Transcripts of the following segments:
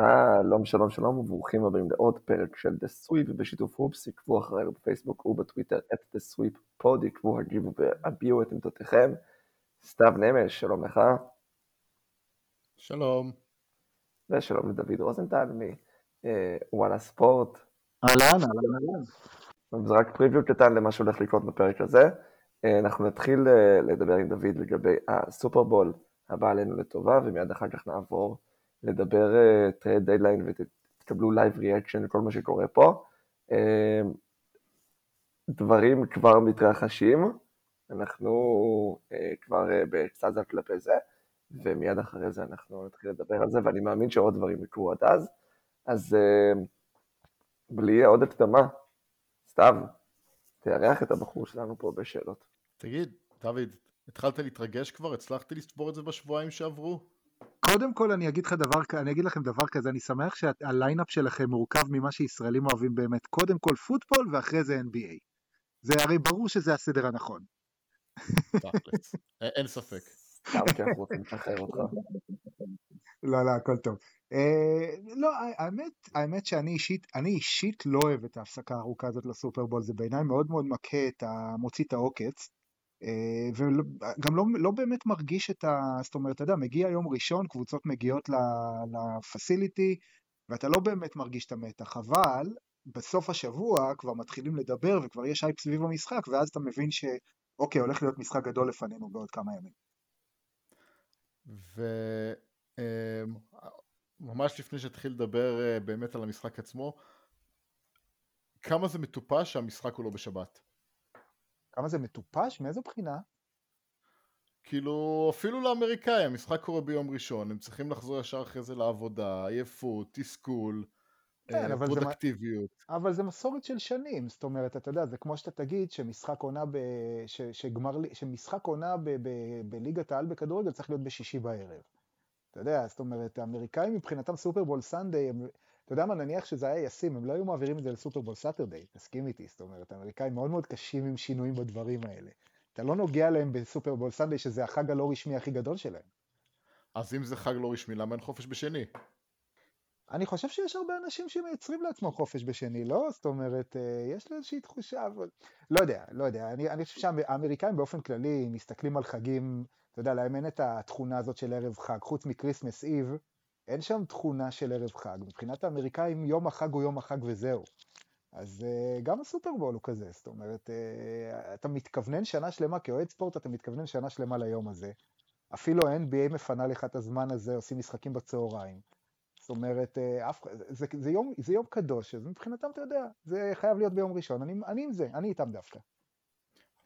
שלום שלום שלום וברוכים הבאים לעוד פרק של The Sweep בשיתוף הופס, עקבו אחרינו בפייסבוק ובטוויטר את The Sweep פוד, עקבו, הגיבו והביעו את עמדותיכם. סתיו נמש, שלום לך. שלום. ושלום לדוד רוזנטל מוואלה ספורט. אהלן, אהלן, אהלן. זה רק פריוויו קטן למה שהולך לקרות בפרק הזה. אה, אנחנו נתחיל אה, לדבר עם דוד לגבי הסופרבול הבא עלינו לטובה, ומיד אחר כך נעבור לדבר trade uh, deadline ותקבלו live reaction לכל מה שקורה פה. Uh, דברים כבר מתרחשים, אנחנו uh, כבר באקסטזה כלפי זה, ומיד אחרי זה אנחנו נתחיל לדבר על זה, ואני מאמין שעוד דברים יקרו עד אז. אז בלי עוד הקדמה, סתיו, תארח את הבחור שלנו פה בשאלות. תגיד, דוד, התחלת להתרגש כבר? הצלחתי לספור את זה בשבועיים שעברו? קודם כל אני אגיד לך דבר, אני אגיד לכם דבר כזה, אני שמח שהליינאפ שלכם מורכב ממה שישראלים אוהבים באמת, קודם כל פוטבול ואחרי זה NBA. זה הרי ברור שזה הסדר הנכון. אין ספק. לא, לא, הכל טוב. אה, לא, האמת, האמת שאני אישית, אני אישית לא אוהב את ההפסקה הארוכה הזאת לסופרבול, זה בעיניי מאוד מאוד מכה את המוציא את העוקץ. אה, וגם לא, לא באמת מרגיש את ה... זאת אומרת, אתה יודע, מגיע יום ראשון, קבוצות מגיעות ל facility, ואתה לא באמת מרגיש את המתח, אבל בסוף השבוע כבר מתחילים לדבר וכבר יש הייפ סביב המשחק, ואז אתה מבין שאוקיי, הולך להיות משחק גדול לפנינו בעוד כמה ימים. וממש אמ, לפני שהתחיל לדבר אה, באמת על המשחק עצמו, כמה זה מטופש שהמשחק הוא לא בשבת? כמה זה מטופש? מאיזו בחינה? כאילו, אפילו לאמריקאי, המשחק קורה ביום ראשון, הם צריכים לחזור ישר אחרי זה לעבודה, עייפות, תסכול, כן, אה, פרודקטיביות. זה, אבל זה מסורת של שנים, זאת אומרת, אתה יודע, זה כמו שאתה תגיד שמשחק עונה, ב, ש, שגמר, שמשחק עונה ב, ב, בליגת העל בכדורגל צריך להיות בשישי בערב. אתה יודע, זאת אומרת, האמריקאים מבחינתם סופרבול סנדיי, הם, אתה יודע מה, נניח שזה היה ישים, הם לא היו מעבירים את זה ל Super Bowl Saturday, תסכים איתי, זאת אומרת, האמריקאים מאוד מאוד קשים עם שינויים בדברים האלה. אתה לא נוגע להם ב Super Bowl Sunday, שזה החג הלא רשמי הכי גדול שלהם. אז אם זה חג לא רשמי, למה אין חופש בשני? אני חושב שיש הרבה אנשים שמייצרים לעצמם חופש בשני, לא? זאת אומרת, אה, יש לי איזושהי תחושה, אבל... לא יודע, לא יודע. אני, אני חושב שהאמריקאים באופן כללי מסתכלים על חגים, אתה יודע, להם אין את התכונה הזאת של ערב חג, חוץ מ Christmas Eve, אין שם תכונה של ערב חג. מבחינת האמריקאים יום החג הוא יום החג וזהו. אז uh, גם הסופרבול הוא כזה, זאת אומרת, uh, אתה מתכוונן שנה שלמה, כאוהד ספורט אתה מתכוונן שנה שלמה ליום הזה. אפילו ה-NBA מפנה לך את הזמן הזה, עושים משחקים בצהריים. זאת אומרת, uh, אף, זה, זה, יום, זה יום קדוש, אז מבחינתם אתה יודע, זה חייב להיות ביום ראשון, אני, אני עם זה, אני איתם דווקא.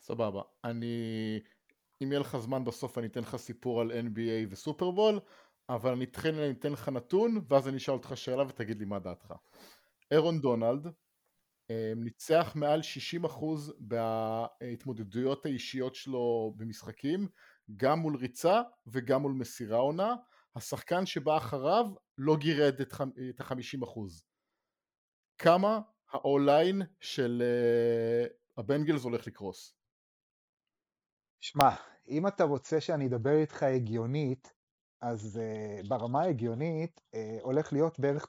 סבבה, אני, אם יהיה לך זמן בסוף אני אתן לך סיפור על NBA וסופרבול, אבל אני אתכן, אני אתן לך נתון, ואז אני אשאל אותך שאלה ותגיד לי מה דעתך. אירון דונלד אה, ניצח מעל 60% בהתמודדויות האישיות שלו במשחקים, גם מול ריצה וגם מול מסירה עונה. השחקן שבא אחריו לא גירד את ה-50%. כמה האונליין של אה, הבנגלס הולך לקרוס? שמע, אם אתה רוצה שאני אדבר איתך הגיונית, אז uh, ברמה ההגיונית uh, הולך להיות בערך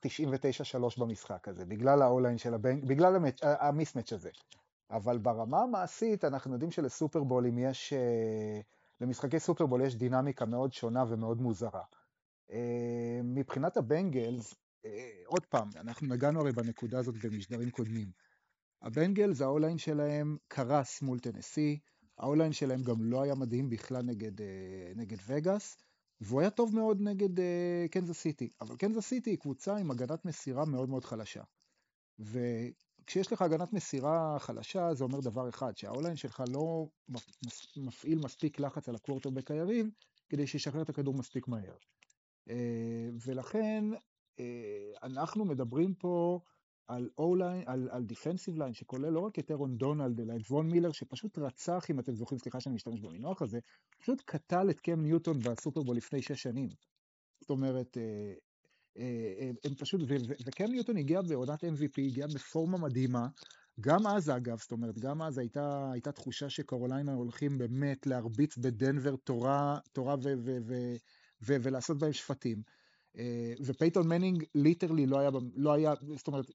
99-3 במשחק הזה, בגלל האוליין של הבנק, בגלל המיסמץ' הזה. אבל ברמה המעשית אנחנו יודעים שלסופרבולים יש, uh, למשחקי סופרבול יש דינמיקה מאוד שונה ומאוד מוזרה. Uh, מבחינת הבנגלס, uh, עוד פעם, אנחנו נגענו הרי בנקודה הזאת במשדרים קודמים. הבנגלס, ה O-line שלהם קרס מול טנסי, ה O-line שלהם גם לא היה מדהים בכלל נגד, uh, נגד וגאס. והוא היה טוב מאוד נגד uh, קנזס סיטי, אבל קנזס סיטי היא קבוצה עם הגנת מסירה מאוד מאוד חלשה. וכשיש לך הגנת מסירה חלשה, זה אומר דבר אחד, שה O-line שלך לא מפעיל מספיק לחץ על הקוורטרבק היריב, כדי שישחרר את הכדור מספיק מהר. Uh, ולכן uh, אנחנו מדברים פה על O-line, על, על defensive line, שכולל לא רק את אירון דונלד, אלא את וון מילר, שפשוט רצח, אם אתם זוכרים, סליחה שאני משתמש במינוח הזה, פשוט קטל את קם ניוטון בסופרבול לפני שש שנים. זאת אומרת, אה, אה, אה, הם פשוט, וקם ניוטון הגיע בעונת MVP, הגיע בפורמה מדהימה, גם אז אגב, זאת אומרת, גם אז הייתה, הייתה תחושה שקרוליינה הולכים באמת להרביץ בדנבר תורה, תורה ו, ו, ו, ו, ולעשות בהם שפטים. אה, ופייתון מנינג literally לא היה, לא היה, זאת אומרת,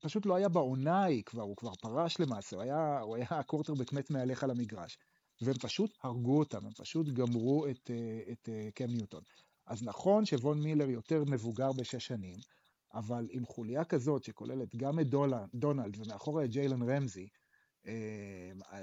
פשוט לא היה בעונה ההיא כבר, הוא כבר פרש למעשה, הוא היה, הוא היה הקורטרבק מת מהלך על המגרש. והם פשוט הרגו אותם, הם פשוט גמרו את, אה, את אה, קם ניוטון. אז נכון שוון מילר יותר מבוגר בשש שנים, אבל עם חוליה כזאת שכוללת גם את דונלד ומאחורי את ג'יילן רמזי,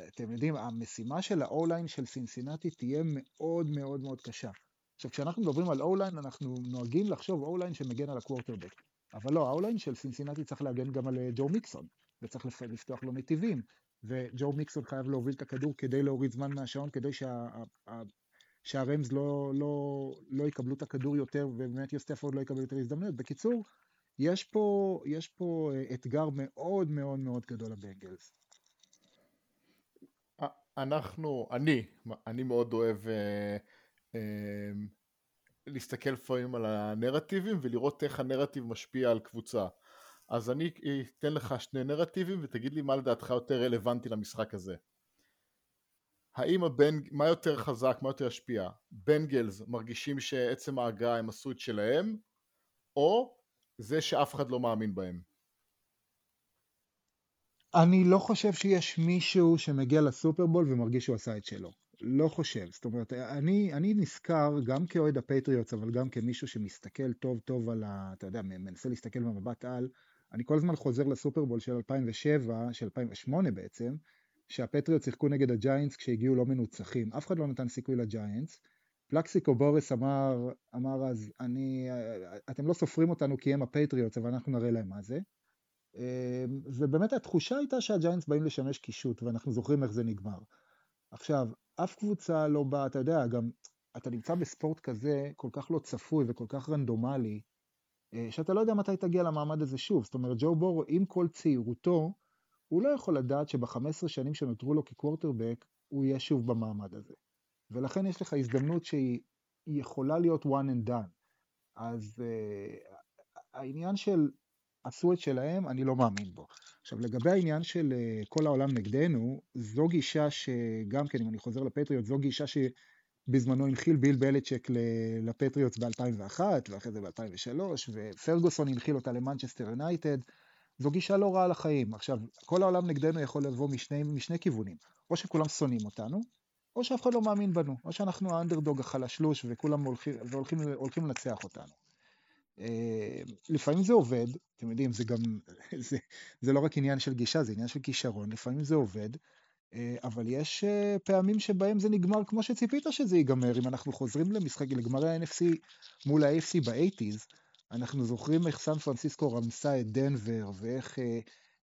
אתם יודעים, המשימה של ה O-line של סינסינטי תהיה מאוד מאוד מאוד קשה. עכשיו, כשאנחנו מדברים על O-line, אנחנו נוהגים לחשוב O-line שמגן על הקוורטרבק. אבל לא, ה O-line של סינסינטי צריך להגן גם על אה, ג'ו מיקסון, וצריך לפתוח לו נתיבים, וג'ו מיקסון חייב להוביל את הכדור כדי להוריד זמן מהשעון, כדי שה... שהראמס לא, לא, לא יקבלו את הכדור יותר, ובאמת סטפורד לא יקבל יותר הזדמנויות. בקיצור, יש פה, יש פה אה, אתגר מאוד מאוד מאוד גדול לבנגלס. אנחנו, אני, אני מאוד אוהב להסתכל לפעמים על הנרטיבים ולראות איך הנרטיב משפיע על קבוצה. אז אני אתן לך שני נרטיבים ותגיד לי מה לדעתך יותר רלוונטי למשחק הזה. האם הבן, מה יותר חזק, מה יותר ישפיע? בנגלס מרגישים שעצם ההגעה הם עשו את שלהם, או זה שאף אחד לא מאמין בהם? אני לא חושב שיש מישהו שמגיע לסופרבול ומרגיש שהוא עשה את שלו. לא חושב, זאת אומרת, אני, אני נזכר גם כאוהד הפטריוטס, אבל גם כמישהו שמסתכל טוב טוב על ה... אתה יודע, מנסה להסתכל במבט על, אני כל הזמן חוזר לסופרבול של 2007, של 2008 בעצם, שהפטריוטס שיחקו נגד הג'יינטס כשהגיעו לא מנוצחים, אף אחד לא נתן סיכוי לג'יינטס. פלקסיקו בורס אמר, אמר אז, אני, אתם לא סופרים אותנו כי הם הפטריוטס, אבל אנחנו נראה להם מה זה. ובאמת התחושה הייתה שהג'יינטס באים לשמש קישוט, ואנחנו זוכרים איך זה נגמר. עכשיו, אף קבוצה לא באה, אתה יודע, גם אתה נמצא בספורט כזה כל כך לא צפוי וכל כך רנדומלי, אה, שאתה לא יודע מתי תגיע למעמד הזה שוב. זאת אומרת, ג'ו בורו, עם כל צעירותו, הוא לא יכול לדעת שב-15 שנים שנותרו לו כקוורטרבק, הוא יהיה שוב במעמד הזה. ולכן יש לך הזדמנות שהיא יכולה להיות one and done. אז אה, העניין של עשו את שלהם, אני לא מאמין בו. עכשיו, לגבי העניין של אה, כל העולם נגדנו, זו גישה שגם כן, אם אני חוזר לפטריוטס, זו גישה שבזמנו הנחיל ביל בליצ'ק לפטריוטס ב-2001, ואחרי זה ב-2003, ופרגוסון הנחיל אותה למנצ'סטר יונייטד. זו גישה לא רעה לחיים. עכשיו, כל העולם נגדנו יכול לבוא משני, משני כיוונים. או שכולם שונאים אותנו, או שאף אחד לא מאמין בנו, או שאנחנו האנדרדוג החלשלוש וכולם הולכים, והולכים, הולכים לנצח אותנו. לפעמים זה עובד, אתם יודעים, זה גם, זה, זה לא רק עניין של גישה, זה עניין של כישרון, לפעמים זה עובד, אה, אבל יש אה, פעמים שבהם זה נגמר כמו שציפית שזה ייגמר. אם אנחנו חוזרים למשחק, לגמרי ה-NFC מול ה-AFC ב-80's, אנחנו זוכרים איך סן פרנסיסקו רמסה את דנבר, ואיך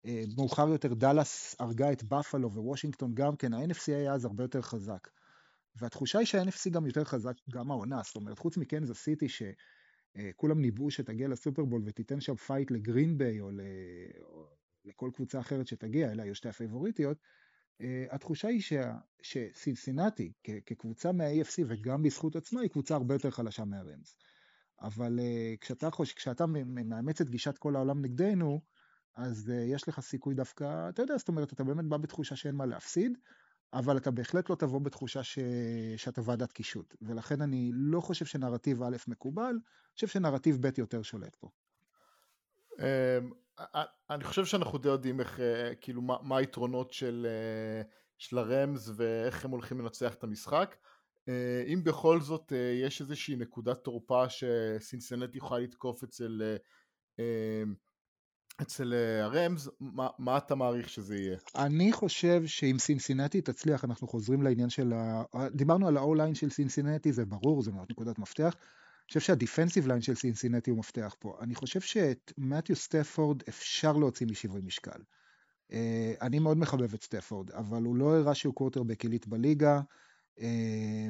אה, מאוחר יותר דאלאס הרגה את בפלו ווושינגטון גם כן, ה-NFC היה אז הרבה יותר חזק. והתחושה היא שה-NFC גם יותר חזק גם העונה, זאת אומרת, חוץ מקנזס סיטי, ש... אה, כולם ניבאו שתגיע לסופרבול ותיתן שם fight לגרין ביי או, או לכל קבוצה אחרת שתגיע, אלה היו שתי הפייבוריטיות, אה, התחושה היא שה, שסינסינטי כקבוצה מה-AFC וגם בזכות עצמה היא קבוצה הרבה יותר חלשה מהראמס. אבל אה, כשאתה, חוש, כשאתה מאמץ את גישת כל העולם נגדנו, אז יש לך סיכוי דווקא, אתה יודע, זאת אומרת, אתה באמת בא בתחושה שאין מה להפסיד, אבל אתה בהחלט לא תבוא בתחושה ש... שאתה ועדת קישוט, ולכן אני לא חושב שנרטיב א' מקובל, אני חושב שנרטיב ב' יותר שולט פה. אמ, אני חושב שאנחנו די יודעים איך, אה, כאילו, מה, מה היתרונות של, אה, של הרמז ואיך הם הולכים לנצח את המשחק. אה, אם בכל זאת יש איזושהי נקודת תורפה שסינסנט יכולה לתקוף אצל אמ, אצל אה, הרמז, מה, מה אתה מעריך שזה יהיה? אני חושב שאם סינסינטי תצליח, אנחנו חוזרים לעניין של ה... דיברנו על ה-O-line של סינסינטי, זה ברור, זה מאוד נקודת מפתח. אני חושב שה defensive line של סינסינטי הוא מפתח פה. אני חושב שאת מתיו סטפורד אפשר להוציא משיווי משקל. אה, אני מאוד מחבב את סטפורד, אבל הוא לא הראה שהוא קורטרבק עילית בליגה. אה,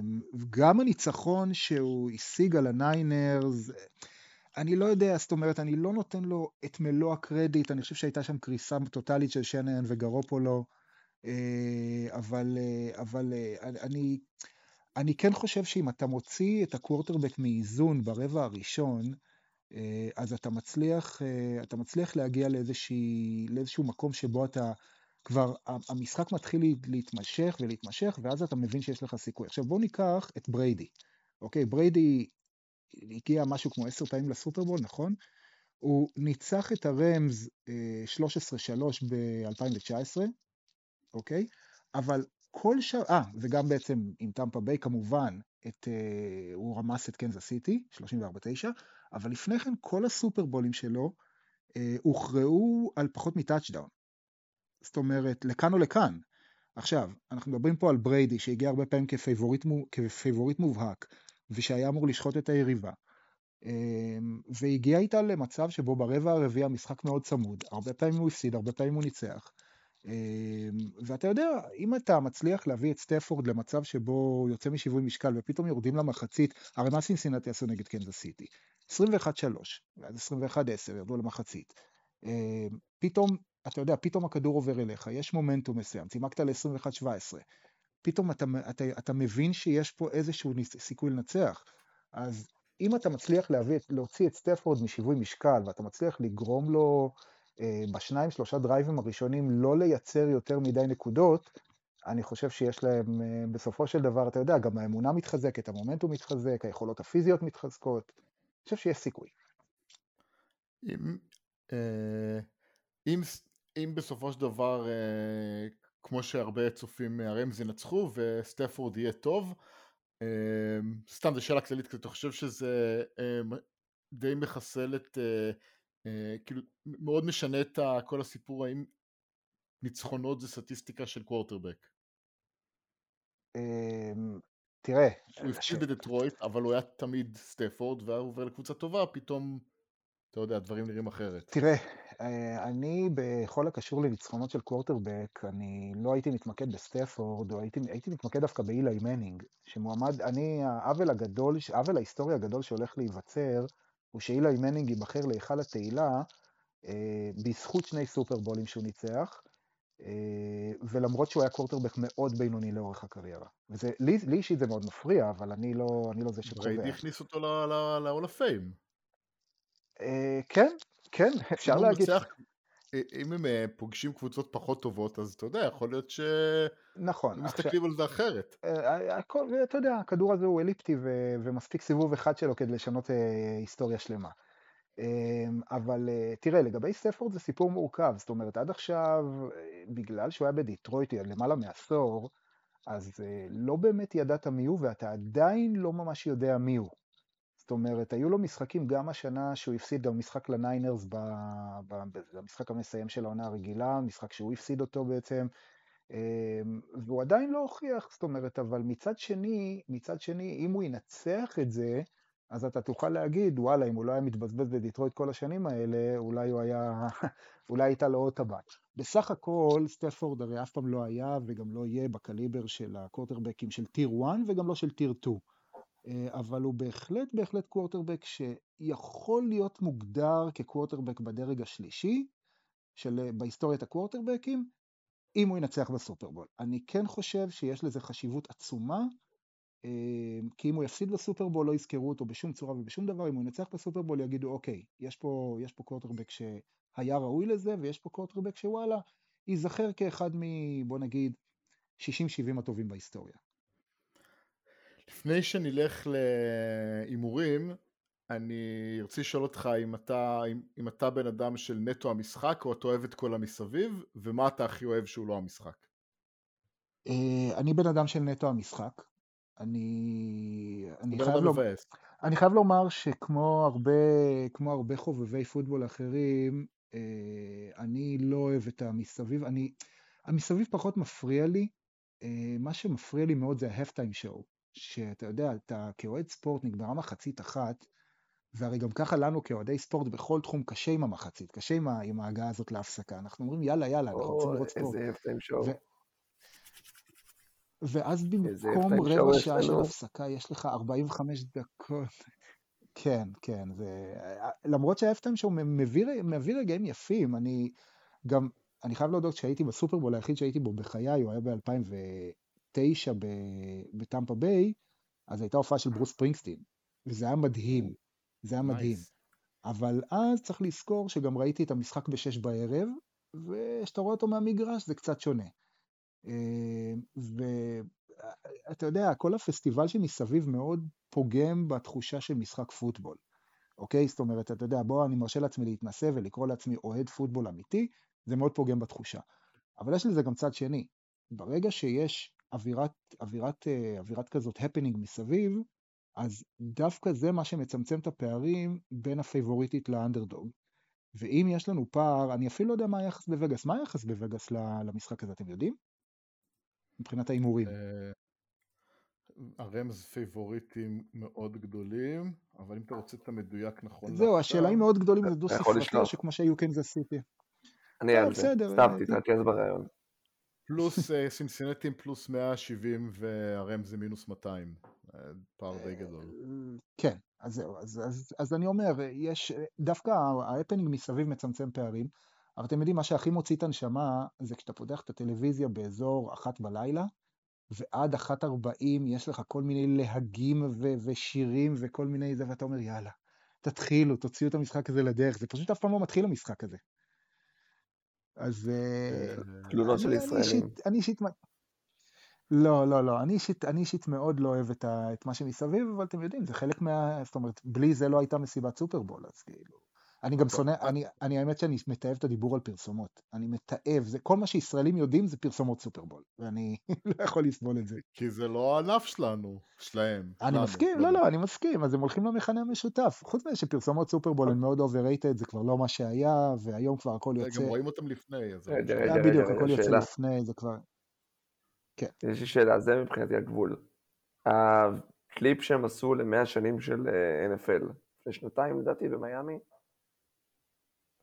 גם הניצחון שהוא השיג על הניינרס, אני לא יודע, זאת אומרת, אני לא נותן לו את מלוא הקרדיט, אני חושב שהייתה שם קריסה טוטאלית של שנהאן וגרופולו, אה, אבל, אה, אבל אה, אני, אני כן חושב שאם אתה מוציא את הקוורטרבק מאיזון ברבע הראשון, אז אתה מצליח, אתה מצליח להגיע לאיזשהו מקום שבו אתה כבר, המשחק מתחיל להתמשך ולהתמשך, ואז אתה מבין שיש לך סיכוי. עכשיו בוא ניקח את בריידי. אוקיי, בריידי הגיע משהו כמו עשר פעמים לסופרבול, נכון? הוא ניצח את הראמס 13-3 ב-2019, אוקיי? אבל כל שאר, אה, וגם בעצם עם טמפה ביי כמובן, את, אה, הוא רמס את קנזס סיטי, 34-9, אבל לפני כן כל הסופרבולים שלו אה, הוכרעו על פחות מטאצ'דאון. זאת אומרת, לכאן או לכאן. עכשיו, אנחנו מדברים פה על בריידי שהגיע הרבה פעמים כפייבוריט, כפייבוריט מובהק, ושהיה אמור לשחוט את היריבה. אמ, והגיע איתה למצב שבו ברבע הרביעי המשחק מאוד צמוד, הרבה פעמים הוא הפסיד, הרבה פעמים הוא ניצח. אמ, ואתה יודע, אם אתה מצליח להביא את סטפורד למצב שבו הוא יוצא משיווי משקל ופתאום יורדים למחצית, הרי מה סינסינטי עשו נגד קנזס סיטי? 21-3, ואז 21-10, ירדו למחצית. אמ, פתאום, אתה יודע, פתאום הכדור עובר אליך, יש מומנטום מסוים, צמצמת ל-21-17. פתאום אתה, אתה, אתה מבין שיש פה איזשהו סיכוי לנצח. אז אם אתה מצליח להביא, להוציא את סטפורד משיווי משקל, ואתה מצליח לגרום לו אה, בשניים שלושה דרייבים הראשונים לא לייצר יותר מדי נקודות, אני חושב שיש להם אה, בסופו של דבר, אתה יודע, גם האמונה מתחזקת, המומנטום מתחזק, היכולות הפיזיות מתחזקות, אני חושב שיש סיכוי. אם, אה, אם, אם בסופו של דבר, אה, כמו שהרבה צופים מהרמז ינצחו וסטפורד יהיה טוב, אמ, סתם, זו שאלה כללית, כי אתה חושב שזה אמ, די מחסל את, אה, אה, כאילו, מאוד משנה את כל הסיפור האם ניצחונות זה סטטיסטיקה של קוורטרבק. אמ, תראה, הוא הפסיד בדטרויט, אבל הוא היה תמיד סטפורד, והיה עובר לקבוצה טובה, פתאום, אתה יודע, דברים נראים אחרת. תראה, אה, אני בכל הקשור לניצחונות של קוורטרבק, אני לא הייתי מתמקד בסטפורד, או הייתי, הייתי מתמקד דווקא באיליי מנינג, שמועמד, אני, העוול הגדול, העוול ההיסטורי הגדול שהולך להיווצר, הוא שאיליי מנינג ייבחר להיכל התהילה, אה, בזכות שני סופרבולים שהוא ניצח, אה, ולמרות שהוא היה קוורטרבק מאוד בינוני לאורך הקריירה. וזה, לי, לי אישית זה מאוד מפריע, אבל אני לא, אני לא זה שקובע. בריידי הכניס אותו hall of fame. כן, כן, אפשר להגיד. מנצח, אם הם אה, פוגשים קבוצות פחות טובות, אז אתה יודע, יכול להיות ש... נכון. מסתכלים על זה אחרת. אה, הכל, אתה יודע, הכדור הזה הוא אליפטי ו- ומספיק סיבוב אחד שלו כדי לשנות אה, היסטוריה שלמה. אבל תראה, לגבי סטפורד זה סיפור מורכב, זאת אומרת, עד עכשיו, בגלל שהוא היה בדיטרויט למעלה מעשור, אז לא באמת ידעת מי הוא, ואתה עדיין לא ממש יודע מי הוא. זאת אומרת, היו לו משחקים גם השנה שהוא הפסיד גם משחק לניינרס במשחק המסיים של העונה הרגילה, משחק שהוא הפסיד אותו בעצם, אמ, והוא עדיין לא הוכיח, זאת אומרת, אבל מצד שני, מצד שני, אם הוא ינצח את זה, אז אתה תוכל להגיד, וואלה, אם הוא לא היה מתבזבז בדטרויט כל השנים האלה, אולי הוא היה, אולי הייתה לו עוד טבעת. בסך הכל, סטפורד הרי אף פעם לא היה וגם לא יהיה בקליבר של הקורטרבקים של tier 1 וגם לא של tier 2. אה, אבל הוא בהחלט בהחלט קוורטרבק שיכול להיות מוגדר כקוורטרבק בדרג השלישי של אה, בהיסטוריית הקוורטרבקים, אם הוא ינצח בסופרבול. אני כן חושב שיש לזה חשיבות עצומה, אה, כי אם הוא יפסיד בסופרבול לא יזכרו אותו בשום צורה ובשום דבר, אם הוא ינצח בסופרבול יגידו אוקיי, יש פה, יש פה קוורטרבק שהיה ראוי לזה, ויש פה קוורטרבק שוואלה, ייזכר כאחד מ... בוא נגיד, 60-70 הטובים בהיסטוריה. לפני שנלך להימורים, אני ארצה לשאול אותך אם אתה, אם, אם אתה בן אדם של נטו המשחק או אתה אוהב את כל המסביב, ומה אתה הכי אוהב שהוא לא המשחק? אה, אני בן אדם של נטו המשחק. אני, אני, חייב, לומר, אני חייב לומר שכמו הרבה, כמו הרבה חובבי פוטבול אחרים, אה, אני לא אוהב את המסביב. אני, המסביב פחות מפריע לי. אה, מה שמפריע לי מאוד זה ההפטיים שואו. שאתה יודע, אתה כאוהד ספורט נגמרה מחצית אחת, והרי גם ככה לנו כאוהדי ספורט בכל תחום קשה עם המחצית, קשה עם, עם ההגעה הזאת להפסקה. אנחנו אומרים יאללה יאללה, אנחנו רוצים לראות ספורט. איזה הפטיים שואו. ואז במקום רבע שעה של הפסקה יש לך 45 דקות. כן, כן, זה... למרות שהאפטיים שואו מביא, מביא רגעים יפים, אני גם, אני חייב להודות שהייתי בסופרבול היחיד שהייתי בו בחיי, הוא היה ב-2000 2009 בטמפה ביי, אז הייתה הופעה של ברוס פרינגסטין, וזה היה מדהים, זה היה מדהים. Nice. אבל אז צריך לזכור שגם ראיתי את המשחק בשש בערב, וכשאתה רואה אותו מהמגרש זה קצת שונה. אה, אתה יודע, כל הפסטיבל שמסביב מאוד פוגם בתחושה של משחק פוטבול, אוקיי? זאת אומרת, אתה יודע, בוא, אני מרשה לעצמי להתנסה ולקרוא לעצמי אוהד פוטבול אמיתי, זה מאוד פוגם בתחושה. אבל יש לזה גם צד שני. ברגע שיש אווירת, אווירת, אה, אווירת כזאת הפנינג מסביב, אז דווקא זה מה שמצמצם את הפערים בין הפייבוריטית לאנדרדוג. ואם יש לנו פער, אני אפילו לא יודע מה היחס בווגאס. מה היחס בווגאס למשחק הזה, אתם יודעים? מבחינת ההימורים. אה, הרמז פייבוריטים מאוד גדולים, אבל אם אתה רוצה את המדויק נכון זהו, השאלה היא מאוד גדולים זה דו ספרתי או שכמו שהיו קנזס סיטי. אני על זה, סתם תתרכז ברעיון. פלוס אה, סינסינטי פלוס 170 והרמז מינוס 200, אה, פער די גדול. כן, אז זהו, אז, אז, אז אני אומר, יש, דווקא ההפנינג מסביב מצמצם פערים, אבל אתם יודעים, מה שהכי מוציא את הנשמה, זה כשאתה פותח את הטלוויזיה באזור אחת בלילה, ועד אחת ארבעים יש לך כל מיני להגים ו- ושירים וכל מיני זה, ואתה אומר, יאללה, תתחילו, תוציאו את המשחק הזה לדרך, זה פשוט אף פעם לא מתחיל המשחק הזה. אז... אה, תלונות של ישראלים. אני אישית... לא, לא, לא. אני אישית, אני אישית מאוד לא אוהב את, ה, את מה שמסביב, אבל אתם יודעים, זה חלק מה... זאת אומרת, בלי זה לא הייתה מסיבת סופרבול, אז כאילו... אני גם שונא, אני, אני האמת שאני מתעב את הדיבור על פרסומות. אני מתעב, זה כל מה שישראלים יודעים זה פרסומות סופרבול, ואני לא יכול לסבול את זה. כי זה לא הענף שלנו, שלהם. אני שלנו, מסכים, לא, לא, אני מסכים, אז הם הולכים למכנה המשותף. חוץ מזה שפרסומות סופרבול הן מאוד overrated, זה כבר לא מה שהיה, והיום כבר הכל יוצא... גם רואים אותם לפני. אז... רגע, רגע, רגע, בדיוק, הכל יוצא לפני, זה כבר... כן. יש לי שאלה, זה מבחינתי הגבול. הקליפ שהם עשו למאה שנים של אה, NFL, לפני שנתיים לדעתי במיאמי,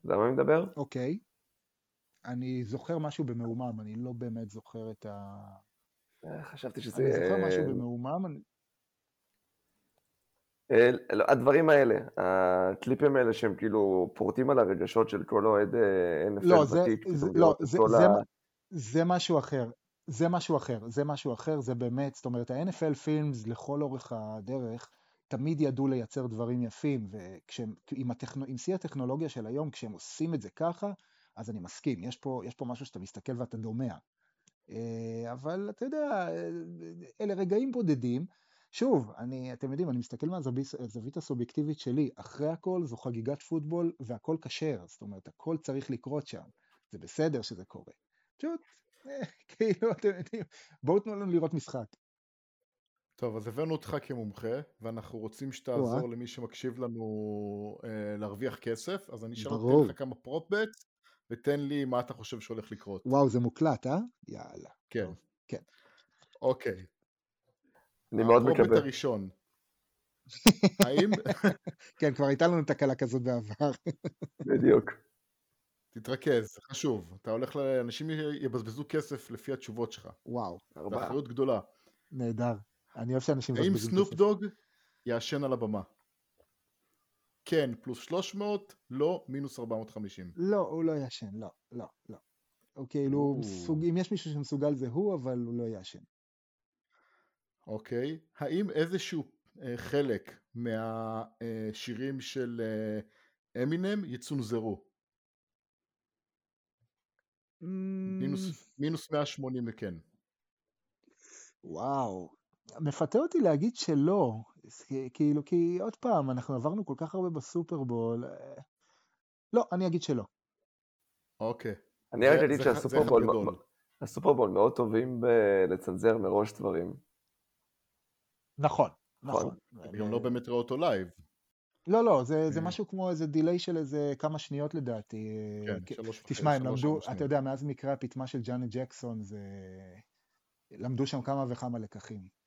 זה מה אני מדבר? אוקיי. אני זוכר משהו במהומם, אני לא באמת זוכר את ה... אה, חשבתי שזה... אני זוכר משהו במהומם. אני... אה, לא, הדברים האלה, הקליפים האלה שהם כאילו פורטים על הרגשות של כל אוהד אה, NFL לא, ותיק. זה, לא, זה, זה, ה... זה משהו אחר. זה משהו אחר, זה משהו אחר, זה באמת, זאת אומרת, ה-NFL פילמס לכל אורך הדרך, תמיד ידעו לייצר דברים יפים, ועם הטכנו, שיא הטכנולוגיה של היום, כשהם עושים את זה ככה, אז אני מסכים, יש פה, יש פה משהו שאתה מסתכל ואתה דומע. אה, אבל אתה יודע, אלה רגעים בודדים. שוב, אני, אתם יודעים, אני מסתכל מהזווית הסובייקטיבית שלי, אחרי הכל זו חגיגת פוטבול והכל כשר, זאת אומרת, הכל צריך לקרות שם. זה בסדר שזה קורה. פשוט, אה, כאילו, אתם יודעים, בואו תנו לנו לראות משחק. טוב, אז הבאנו אותך כמומחה, ואנחנו רוצים שתעזור למי שמקשיב לנו אה, להרוויח כסף, אז אני אשאל אותך כמה פרופבט, ותן לי מה אתה חושב שהולך לקרות. וואו, זה מוקלט, אה? יאללה. כן. טוב, כן. אוקיי. אני מאוד מקווה. הפרופבט הראשון. האם... כן, כבר הייתה לנו תקלה כזאת בעבר. בדיוק. תתרכז, זה חשוב. אתה הולך ל... אנשים יבזבזו כסף לפי התשובות שלך. וואו. זה אחריות גדולה. נהדר. אני אוהב שאנשים. האם סנופ דוג יעשן על הבמה? כן, פלוס 300, לא, מינוס 450. לא, הוא לא יעשן, לא, לא, לא. הוא כאילו, סוג, אם יש מישהו שמסוגל זה הוא, אבל הוא לא יעשן. אוקיי. האם איזשהו אה, חלק מהשירים אה, של אה, אמינם יצונזרו? מינוס, מינוס 180 וכן. וואו, מפתה אותי להגיד שלא, כאילו, כי עוד פעם, אנחנו עברנו כל כך הרבה בסופרבול. אה, לא, אני אגיד שלא. אוקיי. אני רק אגיד שהסופרבול, הסופרבול מאוד טובים בלצנזר מראש דברים. נכון, נכון. נכון. גם לא באמת רואה אותו live. לא, לא, זה, זה אה. משהו כמו איזה delay של איזה כמה שניות לדעתי. כן, שלוש וחצי. תשמע, הם למדו, אתה יודע, מאז מקרה הפטמה של ג'אנט ג'קסון, זה... למדו שם כמה וכמה לקחים.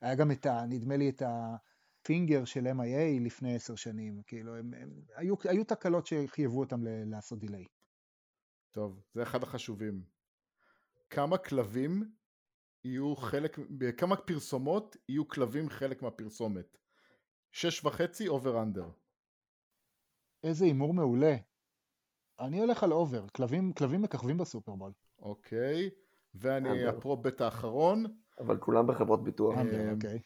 היה גם את ה... נדמה לי את ה finger של MIA לפני עשר שנים, כאילו, הם, הם, היו, היו תקלות שחייבו אותם ל, לעשות delay. טוב, זה אחד החשובים. כמה כלבים יהיו חלק, בכמה פרסומות יהיו כלבים חלק מהפרסומת? שש וחצי over under. איזה הימור מעולה. אני הולך על over, כלבים, כלבים מככבים בסופרבול. אוקיי, ואני ה prop bet האחרון, אבל כולם בחברות ביטוח. אמבר, אוקיי.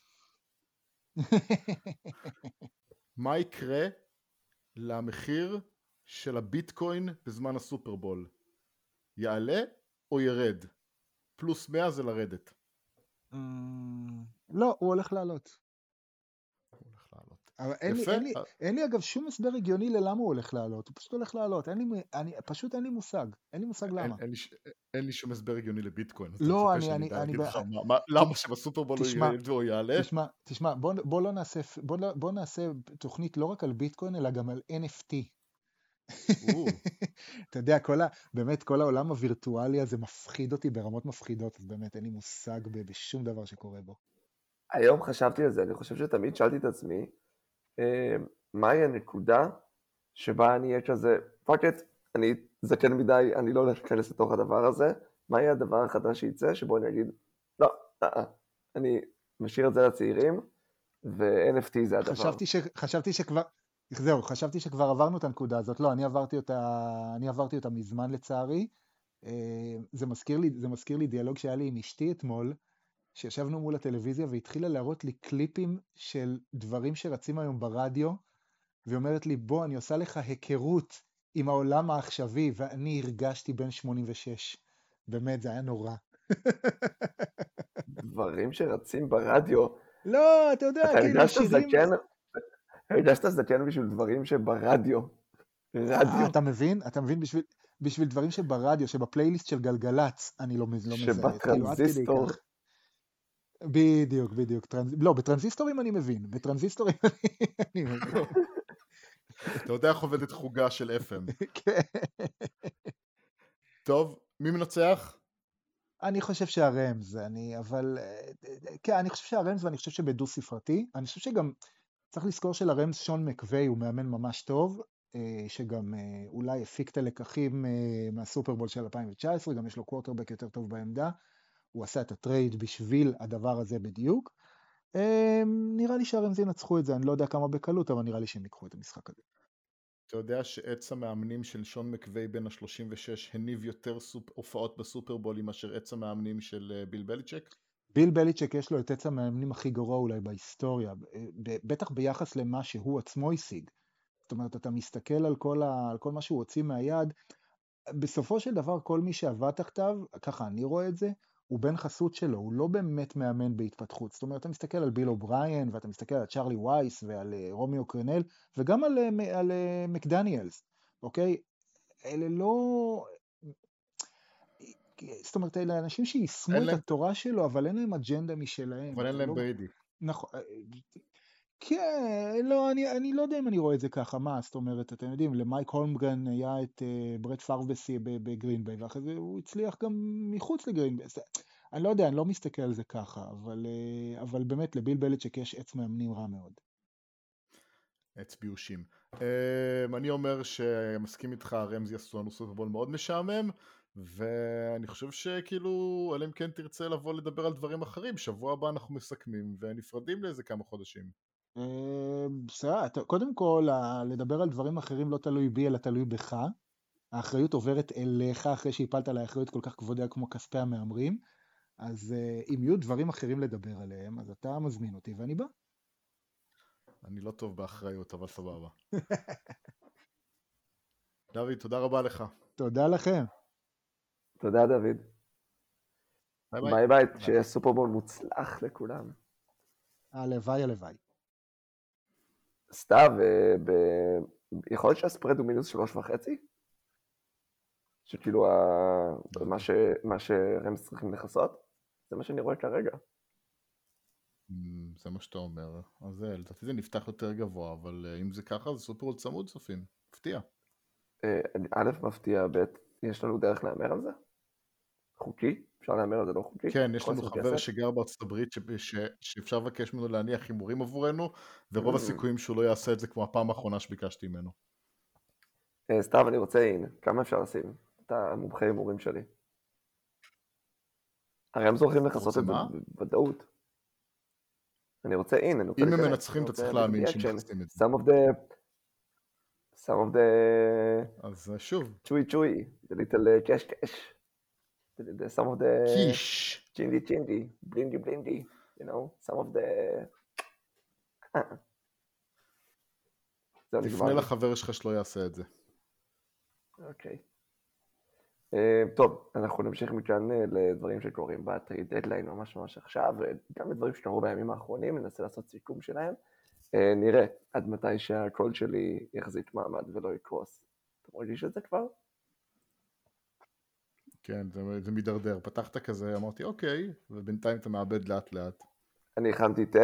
מה יקרה למחיר של הביטקוין בזמן הסופרבול? יעלה או ירד? פלוס 100 זה לרדת. אמ, לא, הוא הולך לעלות. אבל אין לי. אין, לי, אין לי אגב שום הסבר הגיוני ללמה הוא הולך לעלות, הוא פשוט הולך לעלות, אין לי, אני, פשוט אין לי מושג, אין לי מושג אין, למה. אין, לי, ש- אין לי שום הסבר הגיוני לביטקוין, לא, אני, אני, אני, להגיד ב- לך מה, מה, למה שבסופרבול הוא יעלה? תשמע, תשמע, בוא, בוא לא נעשה, בוא, לא- בוא נעשה תוכנית לא רק על ביטקוין, אלא גם על NFT. אתה יודע, כל ה, באמת, כל העולם הווירטואלי הזה מפחיד אותי ברמות מפחידות, אז באמת אין לי מושג בשום דבר שקורה בו. היום חשבתי על זה, אני חושב שתמיד שאלתי את עצמי, מהי הנקודה שבה אני אהיה כזה, fuck it, אני זקן מדי, אני לא הולך להיכנס לתוך הדבר הזה, מה יהיה הדבר החדש שייצא, שבו אני אגיד, לא, אה, אה, אני משאיר את זה לצעירים, ו-NFT זה הדבר. חשבתי, ש, חשבתי שכבר, זהו, חשבתי שכבר עברנו את הנקודה הזאת. לא, אני עברתי אותה, אני עברתי אותה מזמן לצערי. אה, זה מזכיר לי, זה מזכיר לי דיאלוג שהיה לי עם אשתי אתמול, שישבנו מול הטלוויזיה והתחילה להראות לי קליפים של דברים שרצים היום ברדיו, והיא אומרת לי, בוא, אני עושה לך היכרות עם העולם העכשווי, ואני הרגשתי בן 86. באמת, זה היה נורא. דברים שרצים ברדיו, לא, אתה יודע, אתה כאילו שירים... זקן, הרגשת זקן בשביל דברים שברדיו, רדיו, אה, אתה מבין? אתה מבין? בשביל, בשביל דברים שברדיו, שבפלייליסט של גלגלצ, אני לא, לא מזהה. כאילו, שבטרנזיסטור, כך. בדיוק, בדיוק. טרנז... לא, בטרנזיסטורים אני מבין. בטרנזיסטורים אני מבין. אתה יודע איך עובדת חוגה של FM. כן. טוב, מי מנצח? אני חושב שהרמז, אני, אבל, אה, כן, אני חושב שהרמז ואני חושב שבדו ספרתי. אני חושב שגם צריך לזכור שלרמז שון מקווי הוא מאמן ממש טוב, אה, שגם אה, אולי הפיק את הלקחים אה, מהסופרבול של 2019, גם יש לו קוורטרבק יותר טוב בעמדה. הוא עשה את הטרייד בשביל הדבר הזה בדיוק. אה, נראה לי שהרמז ינצחו את זה, אני לא יודע כמה בקלות, אבל נראה לי שהם ייקחו את המשחק הזה. אתה יודע שעץ המאמנים של שון מקווי בן ה-36 הניב יותר סופ... הופעות בסופרבולים מאשר עץ המאמנים של אה, ביל בליצ'ק? ביל בליצ'ק יש לו את עץ המאמנים הכי גרוע אולי בהיסטוריה, בטח ביחס למה שהוא עצמו השיג. זאת אומרת, אתה מסתכל על כל, ה, על כל מה שהוא הוציא מהיד, בסופו של דבר כל מי שעבד תחתיו, ככה אני רואה את זה, הוא בן חסות שלו, הוא לא באמת מאמן בהתפתחות. זאת אומרת, אתה מסתכל על ביל אובריין, ואתה מסתכל על צ'ארלי וייס ועל אה, רומיו קרנל, וגם על, אה, מ- על אה, מקדניאלס, אוקיי? אלה לא... זאת אומרת, אלה אנשים שיישמו את להם- התורה שלו, אבל אין להם אג'נדה משלהם. אבל אין להם לא- בריידי. נכון. אה, כן, לא, אני, אני לא יודע אם אני רואה את זה ככה, מה, זאת אומרת, אתם יודעים, למייק הולמגרן היה את אה, ברט פארב בגרינביי, ואחרי זה הוא הצליח גם מחוץ לגרינביי. אני לא יודע, אני לא מסתכל על זה ככה, אבל, uh, אבל באמת לביל בליצ'ק יש עץ מאמנים רע מאוד. עץ ביושים. Um, אני אומר שמסכים איתך, רמזי עשו לנו סופרבול מאוד משעמם, ואני חושב שכאילו, אלא אם כן תרצה לבוא לדבר על דברים אחרים, שבוע הבא אנחנו מסכמים ונפרדים לאיזה כמה חודשים. אה, בסדר, אתה- קודם כל, לדבר על דברים אחרים לא תלוי בי, אלא תלוי בך. האחריות עוברת אליך אחרי שהפלת עליי אחריות כל כך כבדה כמו כספי המהמרים. אז אה, אם יהיו דברים אחרים לדבר עליהם, אז אתה מזמין אותי ואני בא. אני לא טוב באחריות, אבל סבבה. דוד, תודה רבה לך. תודה לכם. תודה דוד, ביי ביי. ביי ביי, שיהיה סופרבול מוצלח לכולם. הלוואי, הלוואי. סתיו, אה, ב- יכול להיות שהספרד הוא מינוס שלוש וחצי? שכאילו ה- מה ש- מה שרמס צריכים לכסות? זה מה שאני רואה כרגע. Mm, זה מה שאתה אומר. אז אה, לדעתי זה נפתח יותר גבוה, אבל אה, אם זה ככה, זה סופרבול צמוד צופים. מפתיע. א', מפתיע, ב', יש לנו דרך להמר על זה? חוקי? אפשר להמר על זה לא חוקי? כן, יש לנו חבר כסף? שגר בארצות הברית ש- ש- שאפשר לבקש ממנו להניח הימורים עבורנו, ורוב Mm. הסיכויים שהוא לא יעשה את זה כמו הפעם האחרונה שביקשתי ממנו. אה, סתיו, אני רוצה אין, כמה אפשר לשים? אתה המומחה הימורים שלי. הרי הם זוכרים לכסות את זה? בוודאות. אני רוצה אין, אני רוצה אם הם מנצחים, אתה צריך להאמין שהם. מכסים את זה. Some of the... Some of the... אז אה, שוב, צ'וי צ'וי, the little קש קש. The, the, some of the... קיש. צ'ינדי צ'ינדי, בלינדי בלינדי, you know, some of the... אה. זהו, תפנה. לחבר שלך שלא יעשה את זה. אוקיי. אה, טוב, אנחנו נמשיך מכאן אה, לדברים שקורים בטריד דדליין ממש ממש עכשיו, וגם לדברים שקרו בימים האחרונים, ננסה לעשות סיכום שלהם. אה, נראה עד מתי שהקול שלי יחזיק מעמד ולא יקרוס. אתה מרגיש את זה כבר? כן, זה, זה מידרדר. פתחת כזה, אמרתי אוקיי, ובינתיים אתה מאבד לאט לאט. אני הכנתי תה,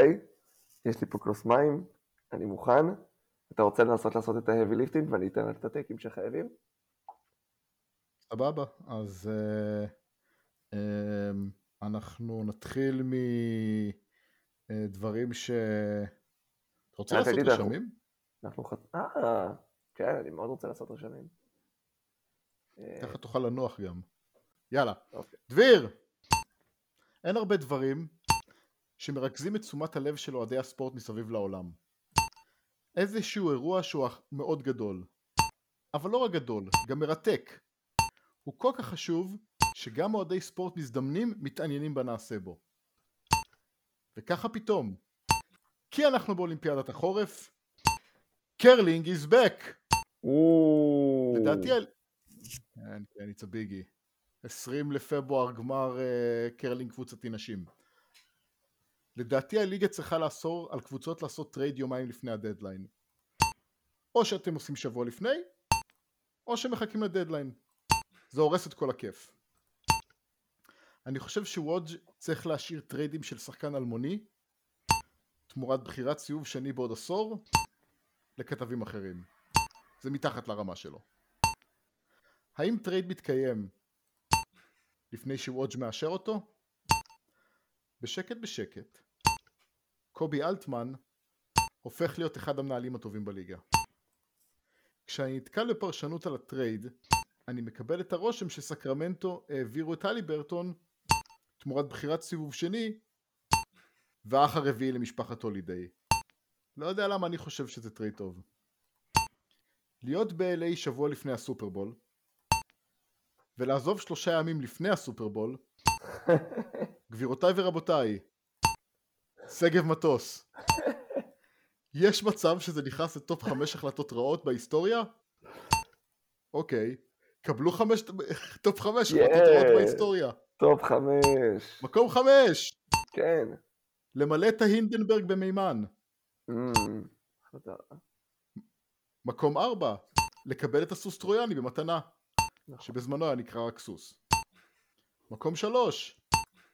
יש לי פה כוס מים, אני מוכן. אתה רוצה לנסות לעשות את ההאבי ליפטינג ואני אתן את הטייקים שחייבים? סבבה, אז uh, um, אנחנו נתחיל מדברים ש... אתה רוצה לעשות רשמים? אנחנו. אה, כן, אני מאוד רוצה לעשות רשמים. ככה תוכל לנוח גם. יאללה. אוקיי. דביר! אין הרבה דברים שמרכזים את תשומת הלב של אוהדי הספורט מסביב לעולם. איזשהו אירוע שהוא מאוד גדול. אבל לא רק גדול, גם מרתק. הוא כל כך חשוב, שגם אוהדי ספורט מזדמנים מתעניינים בנעשה בו. וככה פתאום. כי אנחנו באולימפיאדת החורף, קרלינג is back! לדעתי, כן, כן, it's a biggie. 20 לפברואר גמר אה, קרלינג קבוצתי נשים. לדעתי הליגה צריכה לאסור על קבוצות לעשות טרייד יומיים לפני הדדליין. או שאתם עושים שבוע לפני, או שמחכים לדדליין. זה הורס את כל הכיף. אני חושב שוודג' צריך להשאיר טריידים של שחקן אלמוני תמורת בחירת סיבוב שני בעוד עשור לכתבים אחרים. זה מתחת לרמה שלו. האם טרייד מתקיים לפני שוודג' מאשר אותו? בשקט בשקט. קובי אלטמן הופך להיות אחד המנהלים הטובים בליגה. כשאני נתקל בפרשנות על הטרייד, אני מקבל את הרושם שסקרמנטו העבירו את הליברטון תמורת בחירת סיבוב שני והאח הרביעי למשפחת הולידיי. לא יודע למה אני חושב שזה טרייד טוב. להיות ב-LA שבוע לפני הסופרבול ולעזוב שלושה ימים לפני הסופרבול גבירותיי ורבותיי שגב מטוס. יש מצב שזה נכנס ל top חמש החלטות רעות בהיסטוריה? אוקיי. קבלו חמש, top חמש החלטות רעות בהיסטוריה. top חמש. מקום חמש! כן. למלא את ההינדנברג במימן. mm, מקום ארבע לקבל את הסוס טרויאני במתנה. שבזמנו היה נקרא רק סוס מקום שלוש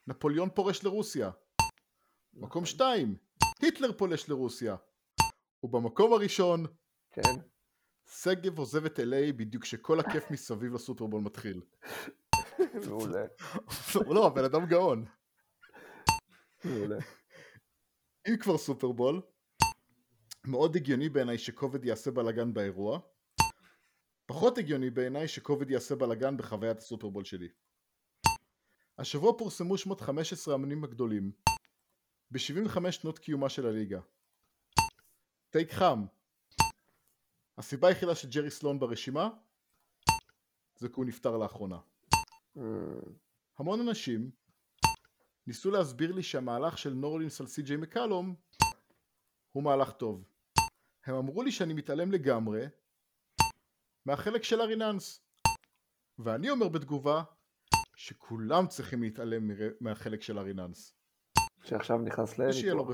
נפוליאון פולש לרוסיה נכון. מקום שתיים היטלר פולש לרוסיה ובמקום הראשון כן שגב עוזב את LA בדיוק כשכל הכיף מסביב לסופרבול מתחיל. מעולה. לא, הבן אדם גאון. מעולה. אם כבר סופרבול, מאוד הגיוני בעיניי שכובד יעשה בלאגן באירוע. פחות הגיוני בעיניי שכובד יעשה בלאגן בחוויית הסופרבול שלי. השבוע פורסמו שמות 15 האמנים הגדולים ב-75 שנות קיומה של הליגה. טייק חם. הסיבה היחידה שג'רי סלון ברשימה זה כי הוא נפטר לאחרונה. המון אנשים ניסו להסביר לי שהמהלך של נורלינס על סי.ג'יי מקלום הוא מהלך טוב. הם אמרו לי שאני מתעלם לגמרי מהחלק של אריננס. ואני אומר בתגובה שכולם צריכים להתעלם מהחלק של אריננס. שעכשיו נכנס לניתוח.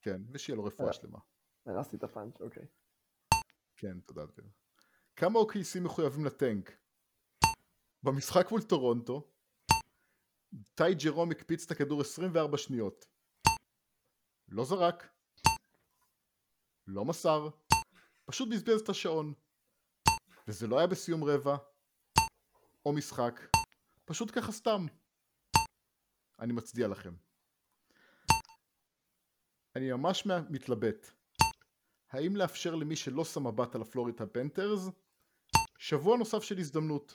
כן, ושיהיה לו רפואה שלמה. הרסתי את הפאנץ', אוקיי. כן, תודה דבר. כמה OKC מחויבים לטנק? במשחק מול טורונטו, טי ג'רום הקפיץ את הכדור 24 שניות. לא זרק, לא מסר, פשוט בזבז את השעון. וזה לא היה בסיום רבע, או משחק, פשוט ככה סתם. אני מצדיע לכם. אני ממש מתלבט. האם לאפשר למי שלא שם מבט על הפלוריטה פנתרס שבוע נוסף של הזדמנות,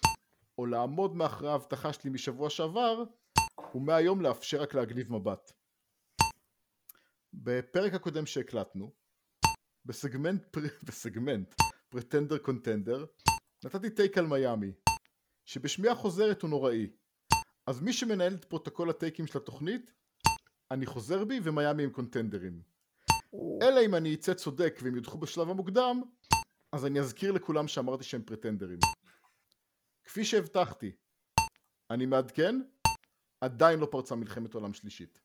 או לעמוד מאחורי ההבטחה שלי משבוע שעבר, ומהיום לאפשר רק להגניב מבט. בפרק הקודם שהקלטנו, בסגמנט, פר... בסגמנט pretender contender, נתתי take על מיאמי, שבשמיעה חוזרת הוא נוראי. אז מי שמנהל את פרוטוקול הטייקים של התוכנית, אני חוזר בי ומיאמי הם קונטנדרים. אלא אם אני אצא צודק והם יודחו בשלב המוקדם, אז אני אזכיר לכולם שאמרתי שהם פרטנדרים. כפי שהבטחתי, אני מעדכן, עדיין לא פרצה מלחמת עולם שלישית.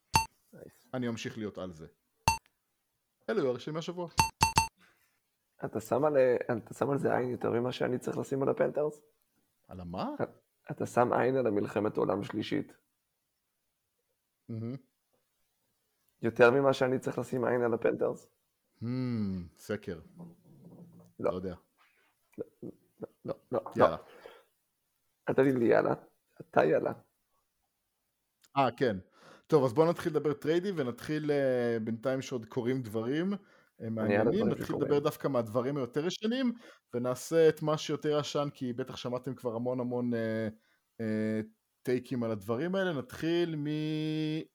אני ממשיך להיות על זה. אלו היו הרשמים מהשבוע. אתה שם על, אתה שם על זה עין יותר ממה שאני צריך לשים על הפנתרס? על המה? אתה שם עין על המלחמת עולם שלישית. יותר ממה שאני צריך לשים עין על הפנתרס? Hmm, סקר. לא. לא יודע. לא, לא, לא. יאללה. אל תגיד לי יאללה, אתה יאללה. אה, כן. טוב, אז בואו נתחיל לדבר טריידים ונתחיל אה, בינתיים שעוד קורים דברים מעניינים. נתחיל. לדבר דווקא מהדברים היותר ישנים, ונעשה את מה שיותר ישן, כי בטח שמעתם כבר המון המון אה, אה, טייקים על הדברים האלה. נתחיל מ...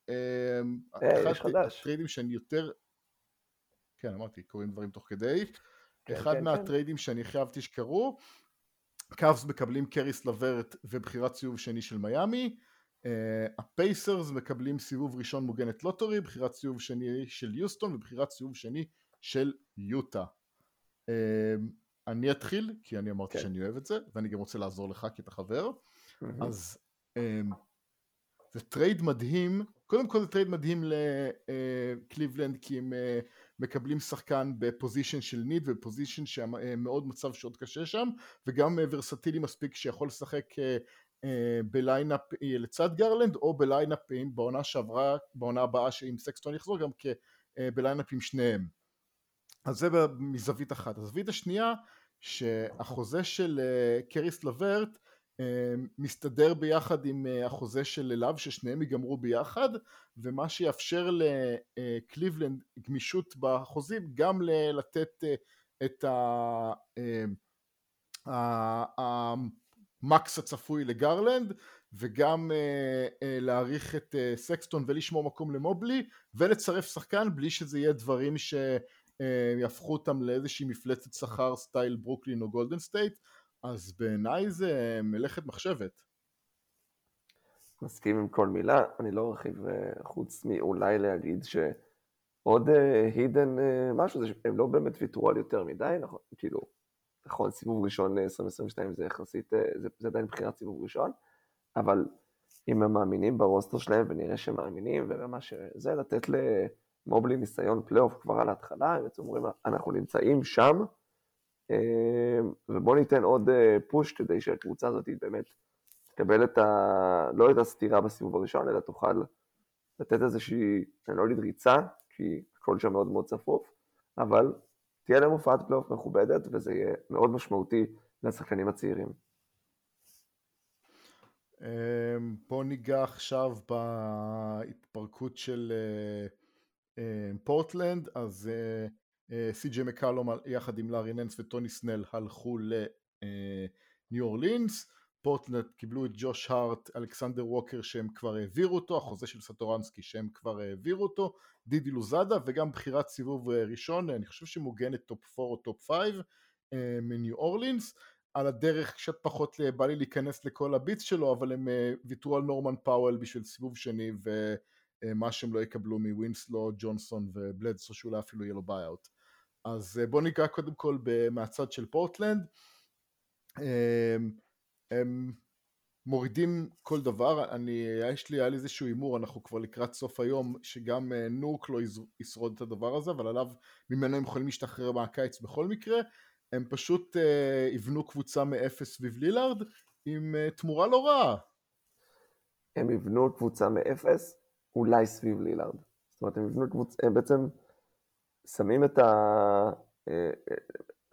אה, אחד יש חדש. הטריידים שאני יותר... כן, אמרתי, קורים דברים תוך כדי. כן, אחד כן, מהטריידים שאני חיבבתי שקרו, קאבס מקבלים קריס לברט ובחירת סיבוב שני של מיאמי, אה, הפייסרס מקבלים סיבוב ראשון מוגנת לוטורי, בחירת סיבוב שני של יוסטון ובחירת סיבוב שני של יוטה. אה, אני אתחיל, כי אני אמרתי כן. שאני אוהב את זה, ואני גם רוצה לעזור לך כי אתה חבר. מהמם. אז אמ, זה טרייד מדהים, קודם כל זה טרייד מדהים לקליבלנד כי הם אה, מקבלים שחקן ב position של need וב position שמאוד מצב שעוד קשה שם וגם אה, ורסטילי מספיק שיכול לשחק אה, אה, ב lineup אה, לצד גרלנד או בליינאפים בעונה שעברה, בעונה הבאה שאם סקסטון יחזור גם אה, ב lineup עם שניהם. אז זה מזווית אחת. הזווית השנייה שהחוזה של אה, קריס לברט אה, מסתדר ביחד עם אה, החוזה של לאב ששניהם ייגמרו ביחד ומה שיאפשר לקליבלנד גמישות בחוזים גם לתת את ה- ה max הצפוי לגרלנד וגם אה, אה, להאריך את אה, סקסטון ולשמור מקום למובלי ולצרף שחקן בלי שזה יהיה דברים שיהפכו אותם לאיזושהי מפלצת שכר style ברוקלין או גולדן סטייט אז בעיניי זה מלאכת מחשבת. מסכים עם כל מילה, אני לא ארחיב אה, חוץ מאולי להגיד שעוד hidden משהו, זה שהם לא באמת ויתרו על יותר מדי, נכון, כאילו, נכון, סיבוב ראשון אה, 2022 זה יחסית, אה, זה, זה עדיין בחירת סיבוב ראשון, אבל אם הם מאמינים ב roster שלהם ונראה שהם מאמינים ובמה שזה, לתת למובלי ניסיון פלייאוף כבר על ההתחלה, הם אומרים, אנחנו נמצאים שם, אה, ובואו ניתן עוד אה, push כדי שהקבוצה הזאת באמת תקבל את ה... לא את הסטירה בסיבוב הראשון, אלא תוכל לתת איזושהי, אני לא אגיד ריצה, כי הכל שם מאוד מאוד צפוף, אבל תהיה להם הופעת פלייאוף מכובדת, וזה יהיה מאוד משמעותי לשחקנים הצעירים. אמ, בוא ניגע עכשיו בהתפרקות של אה, אה, פורטלנד, אז אה, אה, סי.ג'י מקלום יחד עם לארי ננס וטוני סנל הלכו לניו אורלינס, פורטלנד קיבלו את ג'וש הארט, אלכסנדר ווקר שהם כבר העבירו אותו, החוזה של סטורנסקי שהם כבר העבירו אותו, דידי לוזאדה וגם בחירת סיבוב אה, ראשון, אני חושב שמוגנת top 4 או top 5 אה, מניו אורלינס, על הדרך קצת פחות בא לי להיכנס לכל ה bits שלו, אבל הם אה, ויתרו על נורמן פאוול בשביל סיבוב שני ומה שהם לא יקבלו מווינסלו, ג'ונסון ובלדסו שאולי אפילו יהיה לו buyout. אז אה, בוא ניגע קודם כל מהצד של פורטלנד. הם, הם מורידים כל דבר, אני, יש לי, היה לי איזשהו הימור, אנחנו כבר לקראת סוף היום, שגם אה, נורק לא ישרוד את הדבר הזה, אבל עליו, ממנו הם יכולים להשתחרר מהקיץ בכל מקרה. הם פשוט אה, יבנו קבוצה מאפס סביב לילארד עם אה, תמורה לא רעה. הם יבנו קבוצה מאפס, אולי סביב לילארד. זאת אומרת, הם יבנו קבוצה, הם בעצם שמים את ה... אה, אה,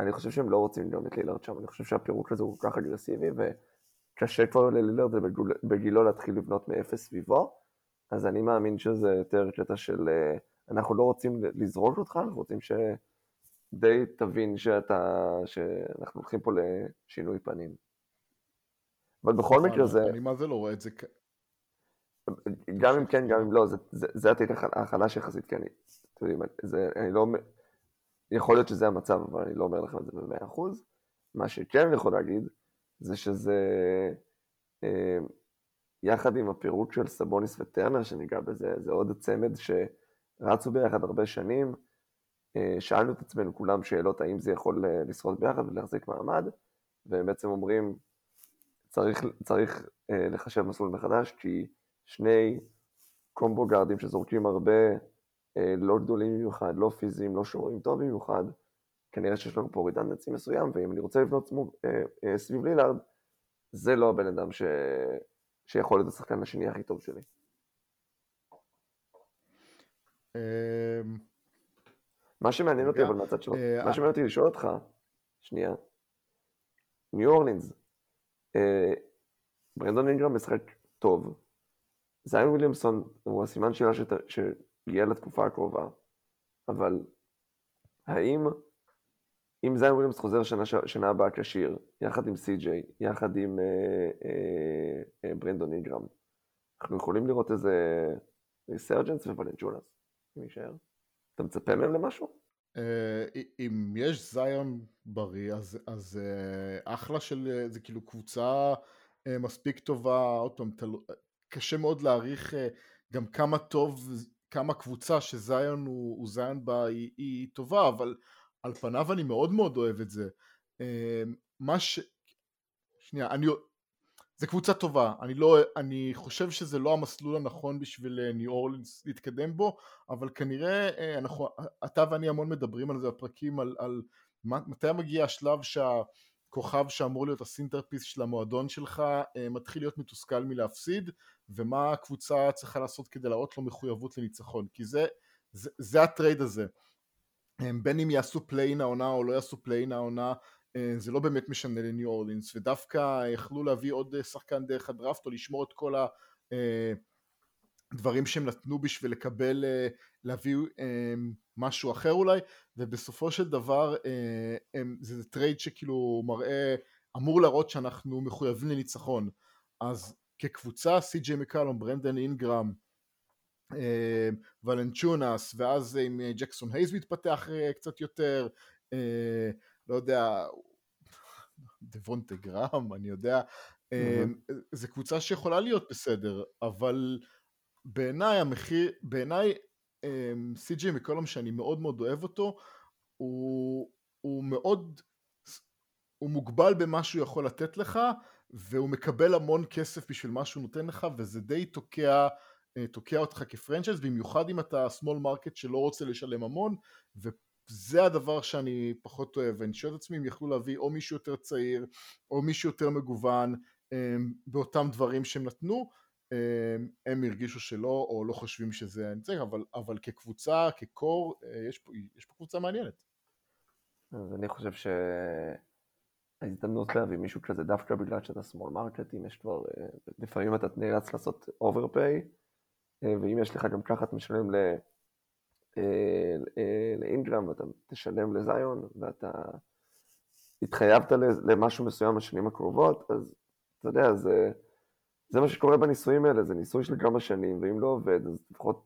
אני חושב שהם לא רוצים גם את לילארד שם, אני חושב שהפירוק הזה הוא כל כך אגרסיבי, וקשה כבר ללילארד ובגיל- בגילו להתחיל לבנות מאפס סביבו, אז אני מאמין שזה יותר קטע של אה, אנחנו לא רוצים לזרוק אותך, אנחנו רוצים שדי תבין שאתה, שאנחנו הולכים פה לשינוי פנים. אבל בכל מקרה זה... אני מה זה לא רואה את זה. גם אם כן, גם אם לא, זה, זה, זה התיק החלש יחסית, כי אני, אתם יודעים, זה, אני לא, יכול להיות שזה המצב, אבל אני לא אומר לכם את זה במאה אחוז. מה שכן אני יכול להגיד, זה שזה, אה, יחד עם הפירוק של סבוניס וטרנר, שניגע בזה, זה עוד צמד שרצו ביחד הרבה שנים. אה, שאלנו את עצמנו כולם שאלות האם זה יכול אה, לשרוד ביחד ולהחזיק מעמד, והם בעצם אומרים, צריך, צריך אה, לחשב מסלול מחדש, כי שני קומבו גארדים שזורקים הרבה, אה, לא גדולים במיוחד, לא פיזיים, לא שומרים טוב במיוחד, כנראה שיש לנו פה רידנדנצי מסוים, ואם אני רוצה לבנות סמוב, אה, אה, סביב לילארד, זה לא הבן אדם ש... שיכול להיות השחקן השני הכי טוב שלי. אמ, מה שמעניין אותי אבל מהצד שלו, אה, מה שמעניין אותי לשאול אותך, שנייה, ניו אורלינס, אה, ברנדון אינגרם משחק טוב, זיין וויליאמסון הוא הסימן שאלה שיהיה לתקופה הקרובה, אבל האם אם זיין וויליאמס חוזר שנה, שנה הבאה כשיר, יחד עם סי.ג'יי, יחד עם אה, אה, אה, ברנדון אינגרם, אנחנו יכולים לראות איזה resurgence וולנצ'ונס, אם יישאר? אתה מצפה מהם למשהו? אה, אם יש זיון בריא אז, אז אה, אחלה של אה, זה כאילו קבוצה אה, מספיק טובה עוד פעם תלו, קשה מאוד להעריך אה, גם כמה טוב כמה קבוצה שזיון הוא, הוא זיון בה היא, היא טובה אבל על פניו אני מאוד מאוד אוהב את זה. אה, מה ש... שנייה אני זה קבוצה טובה, אני לא, אני חושב שזה לא המסלול הנכון בשביל אה, ניו אורלינס להתקדם בו, אבל כנראה אה, אנחנו, אתה ואני המון מדברים על זה בפרקים, על, על מתי מגיע השלב שהכוכב שאמור להיות ה centerpiece של המועדון שלך אה, מתחיל להיות מתוסכל מלהפסיד, ומה הקבוצה צריכה לעשות כדי להראות לו מחויבות לניצחון, כי זה, זה, זה הטרייד הזה. בין אם יעשו play-in העונה או לא יעשו play-in העונה, אה, זה לא באמת משנה לניו אורלינס ודווקא יכלו להביא עוד אה, שחקן דרך הדראפט או לשמור את כל הדברים שהם נתנו בשביל לקבל להביא משהו אחר אולי ובסופו של דבר זה, זה טרייד שכאילו מראה אמור להראות שאנחנו מחויבים לניצחון אז כקבוצה סי.ג'יי מקלום ברנדן אינגרם ולנצ'ונס ואז עם ג'קסון הייז מתפתח קצת יותר לא יודע, דבונטה גרם, אני יודע, mm-hmm. זו קבוצה שיכולה להיות בסדר, אבל בעיניי המחיר, בעיניי סי.ג'י מקולום שאני מאוד מאוד אוהב אותו, הוא, הוא מאוד, הוא מוגבל במה שהוא יכול לתת לך, והוא מקבל המון כסף בשביל מה שהוא נותן לך, וזה די תוקע, תוקע אותך כפרנצ'ייז, במיוחד אם אתה small market שלא רוצה לשלם המון, ו... זה הדבר שאני פחות אוהב, ואני שואל את עצמי אם יכלו להביא או מישהו יותר צעיר, או מישהו יותר מגוון אמ, באותם דברים שהם נתנו, אמ, הם הרגישו שלא, או לא חושבים שזה צריך, אבל, אבל כקבוצה, כקור, אה, יש פה, יש פה קבוצה מעניינת. אז אני חושב שההזדמנות להביא מישהו כזה דווקא בגלל שאתה small market, אם יש כבר, אה, לפעמים אתה נאלץ לעשות overpay, אה, ואם יש לך גם ככה, אתה משלם ל... לאינגרם ואתה תשלם לזיון ואתה התחייבת למשהו מסוים בשנים הקרובות, אז אתה יודע, זה, זה מה שקורה בניסויים האלה, זה ניסוי של כמה שנים, ואם לא עובד, אז לפחות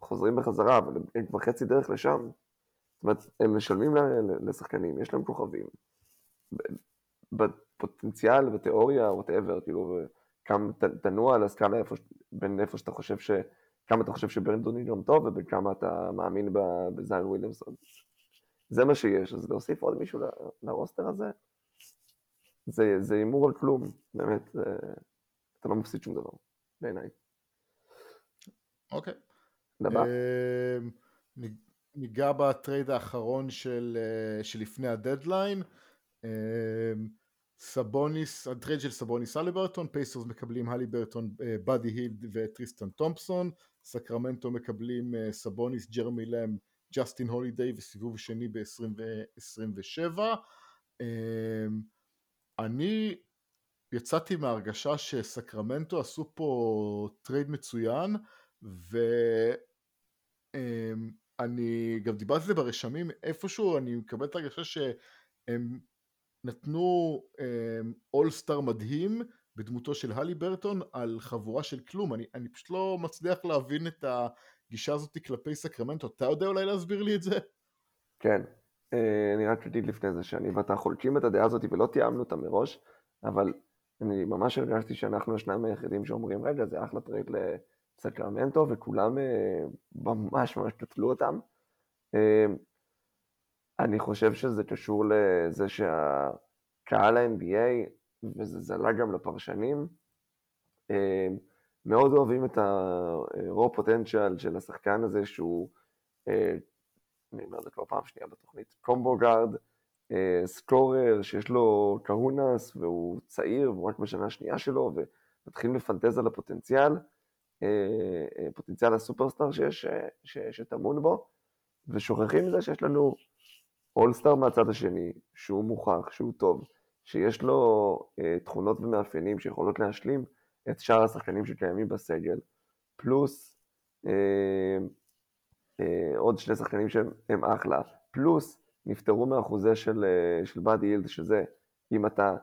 חוזרים בחזרה, אבל הם כבר חצי דרך לשם. זאת אומרת, הם משלמים לשחקנים, יש להם כוכבים. בפוטנציאל, בתיאוריה, וואטאבר, כאילו, כמה תנוע על הסקאלה בין איפה שאתה חושב ש... כמה אתה חושב שברנדון אינגרם טוב ובכמה אתה מאמין בזיין וויליאמסון. זה מה שיש, אז להוסיף עוד מישהו ל roster הזה, זה הימור על כלום, באמת, אתה לא מפסיד שום דבר, בעיניי. אוקיי. לבא. אמ, ניגע ב trade האחרון של, אה, שלפני הדדליין. אמ, סבוניס, ה trade של סבוניס הליברטון, פייסרס מקבלים הליברטון, אה, באדי הילד וטריסטן תומפסון, סקרמנטו מקבלים אה, סבוניס, ג'רמי לם, ג'סטין הולידיי וסיבוב שני ב-2027. אמ, אני יצאתי מהרגשה שסקרמנטו עשו פה trade מצוין ואני גם דיברתי על זה ברשמים איפשהו אני מקבל את הרגשה שהם נתנו all-star אמ, מדהים בדמותו של הליברטון על חבורה של כלום, אני, אני פשוט לא מצליח להבין את הגישה הזאת כלפי סקרמנטו, אתה יודע אולי להסביר לי את זה? כן, אה, אני רק אגיד לפני זה שאני ואתה חולקים את הדעה הזאת ולא תיאמנו אותה מראש, אבל אני ממש הרגשתי שאנחנו השניים היחידים שאומרים רגע זה אחלה trade לסקרמנטו וכולם אה, ממש ממש קטלו אותם. אה, אני חושב שזה קשור לזה שהקהל ה-NBA וזה עלה גם לפרשנים, אה, מאוד אוהבים את ה-raw potential של השחקן הזה שהוא, אני אומר את זה כבר פעם שנייה בתוכנית, קומבו גארד, סקורר שיש לו קהונס והוא צעיר והוא רק בשנה השנייה שלו ומתחילים לפנטז על הפוטנציאל, פוטנציאל הסופרסטאר שיש, שטמון בו, ושוכחים מזה שיש לנו אולסטאר מהצד השני, שהוא מוכח, שהוא טוב, שיש לו אה, תכונות ומאפיינים שיכולות להשלים את שאר השחקנים שקיימים בסגל, פלוס אה, אה, עוד שני שחקנים שהם אחלה, פלוס נפטרו מהחוזה של, אה, של באדי אילד, שזה אם אתה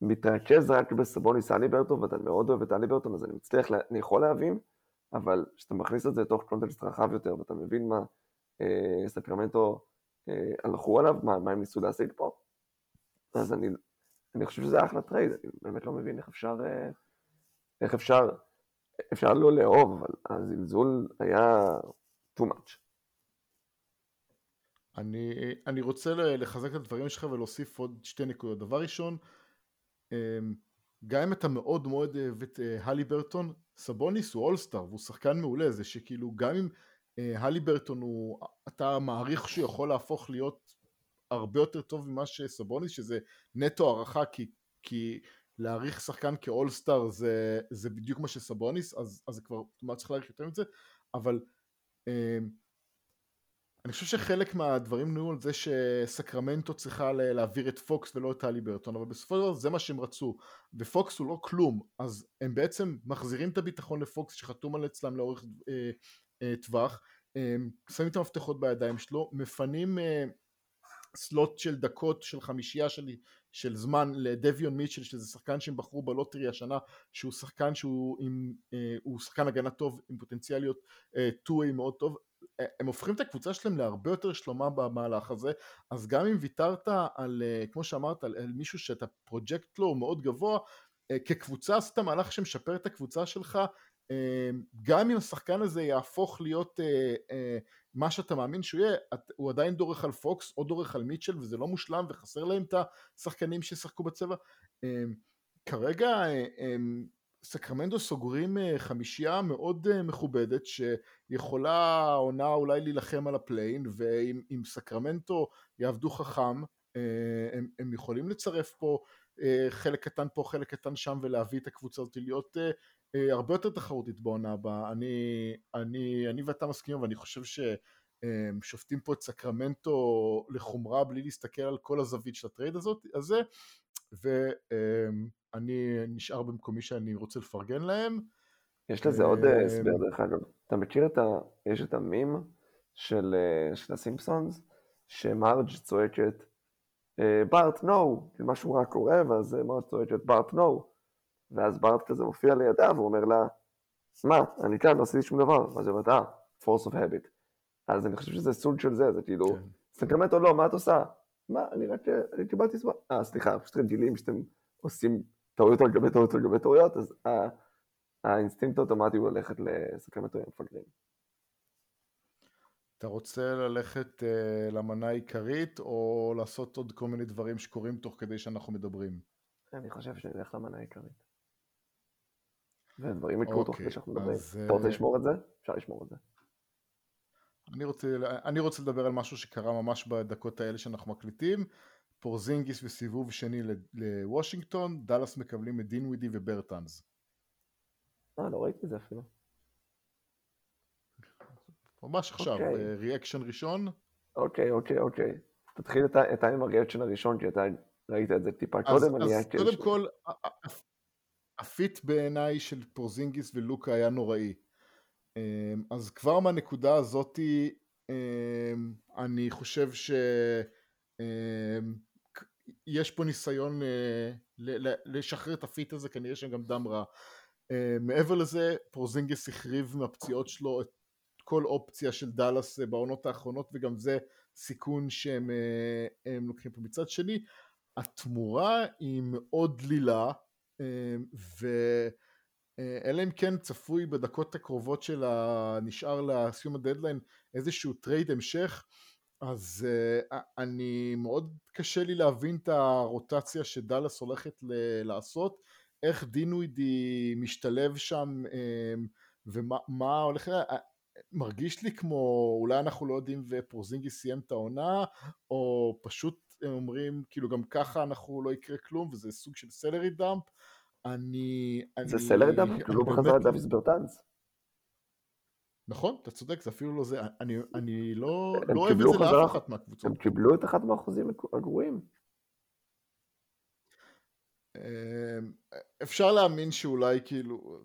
מתרכז רק בסבוניס אליברטון, ואתה מאוד אוהב את אליברטון, אז אני מצליח, אני יכול להבין, אבל כשאתה מכניס את זה לתוך קונטקסט רחב יותר, ואתה מבין מה אה, סקרמנטו אה, הלכו עליו, מה, מה הם ניסו להשיג פה, אז אני, אני חושב שזה אחלה trade, אני באמת לא מבין איך אפשר, אה, איך אפשר, אפשר לא לאהוב, אבל הזלזול היה too much. אני, אני רוצה לחזק את הדברים שלך ולהוסיף עוד שתי נקודות. דבר ראשון, אמ, גם אם אתה מאוד מאוד אוהב את הליברטון, סבוניס הוא אולסטאר והוא שחקן מעולה, זה שכאילו גם אם הלי ברטון הוא, אתה מעריך שהוא יכול להפוך להיות הרבה יותר טוב ממה שסבוניס, שזה נטו הערכה, כי, כי להעריך שחקן כאולסטאר זה, זה בדיוק מה שסבוניס, אז, אז זה כבר, מה צריך להעריך יותר מזה, אבל אה, אני חושב שחלק מהדברים נהיו על זה שסקרמנטו צריכה להעביר את פוקס ולא את טלי ברטון, אבל בסופו של דבר זה מה שהם רצו, ופוקס הוא לא כלום, אז הם בעצם מחזירים את הביטחון לפוקס שחתום על אצלם לאורך אה, אה, טווח, אה, שמים את המפתחות בידיים שלו, מפנים אה, סלוט של דקות של חמישייה של, של זמן לדביון מיטשל שזה שחקן שהם בחרו בלוטרי השנה שהוא שחקן שהוא עם, אה, שחקן הגנה טוב עם פוטנציאליות אה, 2 מאוד טוב הם הופכים את הקבוצה שלהם להרבה יותר שלמה במהלך הזה אז גם אם ויתרת על כמו שאמרת על, על מישהו שאתה פרוג'קט לו מאוד גבוה כקבוצה עשית מהלך שמשפר את הקבוצה שלך גם אם השחקן הזה יהפוך להיות אה, אה, מה שאתה מאמין שהוא יהיה, הוא עדיין דורך על פוקס או דורך על מיטשל וזה לא מושלם וחסר להם את השחקנים שישחקו בצבע. כרגע אה, סקרמנטו סוגרים חמישייה מאוד מכובדת שיכולה העונה אולי להילחם על ה play-in ואם סקרמנטו יעבדו חכם הם, הם יכולים לצרף פה חלק קטן פה חלק קטן שם ולהביא את הקבוצה הזאת להיות אה, הרבה יותר תחרותית בעונה הבאה. אני, אני, אני ואתה מסכימים, ואני חושב ששופטים פה את סקרמנטו לחומרה בלי להסתכל על כל הזווית של ה trade הזאת, הזה, ואני נשאר במקומי שאני רוצה לפרגן להם. יש לזה עוד אה, הסבר דרך אגב. אתה מכיר את ה... יש את המים של, אה, של הסימפסונס, שמרג' צועקת בארט נו, משהו רע קורה, ואז מרג' צועקת בארט נו. ואז בארט כזה מופיע לידה והוא אומר לה, מה, אני כאן, לא עשיתי שום דבר. אז היא אומרת, אה, force of habit. אז אני חושב שזה סוג של זה, זה כאילו, כן. סקרמנטו לא, מה את עושה? מה, אני רק, אני קיבלתי זמן. אה, סליחה, פשוט רגילים שאתם עושים טעויות על גבי טעויות על גבי טעויות, אז האינסטינקט האוטומטי הוא ללכת לסקרמנטו עם מפגרים. אתה רוצה ללכת אה, למנה העיקרית, או לעשות עוד כל מיני דברים שקורים תוך כדי שאנחנו מדברים? אני חושב שאני אלך למנה העיקרית. ודברים יקרו תוך כדי שאנחנו מדברים. אתה רוצה אה, לשמור את זה? אפשר לשמור את זה. אני רוצה, אני רוצה לדבר על משהו שקרה ממש בדקות האלה שאנחנו מקליטים. פורזינגיס וסיבוב שני לוושינגטון, דאלאס מקבלים את דינווידי וברטאנס. אה, לא ראיתי את זה אפילו. ממש עכשיו, reaction אוקיי. ראשון. אוקיי, אוקיי, אוקיי. תתחיל אתה עם ה reaction הראשון, כי אתה ראית את זה טיפה קודם, אני אז קודם כל, ה fit בעיניי של פורזינגיס ולוקה היה נוראי. אמ, אז כבר מהנקודה הזאתי אמ, אני חושב שיש אמ, פה ניסיון אה, לשחרר את ה fit הזה, כנראה שגם דם רע. מעבר לזה, פורזינגיס החריב מהפציעות שלו את כל אופציה של דאלאס אה, בעונות האחרונות, וגם זה סיכון שהם אה, לוקחים פה. מצד שני, התמורה היא מאוד דלילה, ואלא אם כן צפוי בדקות הקרובות של הנשאר לסיום הדדליין איזשהו trade המשך, אז אה, אני מאוד קשה לי להבין את הרוטציה שדאלאס הולכת ל- לעשות, איך דינווידי משתלב שם אמ, ומה הולך, אה, מרגיש לי כמו אולי אנחנו לא יודעים ופורזינגיס סיים את העונה, או פשוט הם אומרים כאילו גם ככה אנחנו לא יקרה כלום וזה סוג של salary dump, אני... זה אני, salary dump? קיבלו בחזרה דאביס ברטנס. נכון, אתה צודק, זה אפילו לא זה, אני, אני לא, לא אוהב את זה לאף אחת מהקבוצות. הם קיבלו את אחד מהאחוזים הגרועים. אמ, אפשר להאמין שאולי כאילו,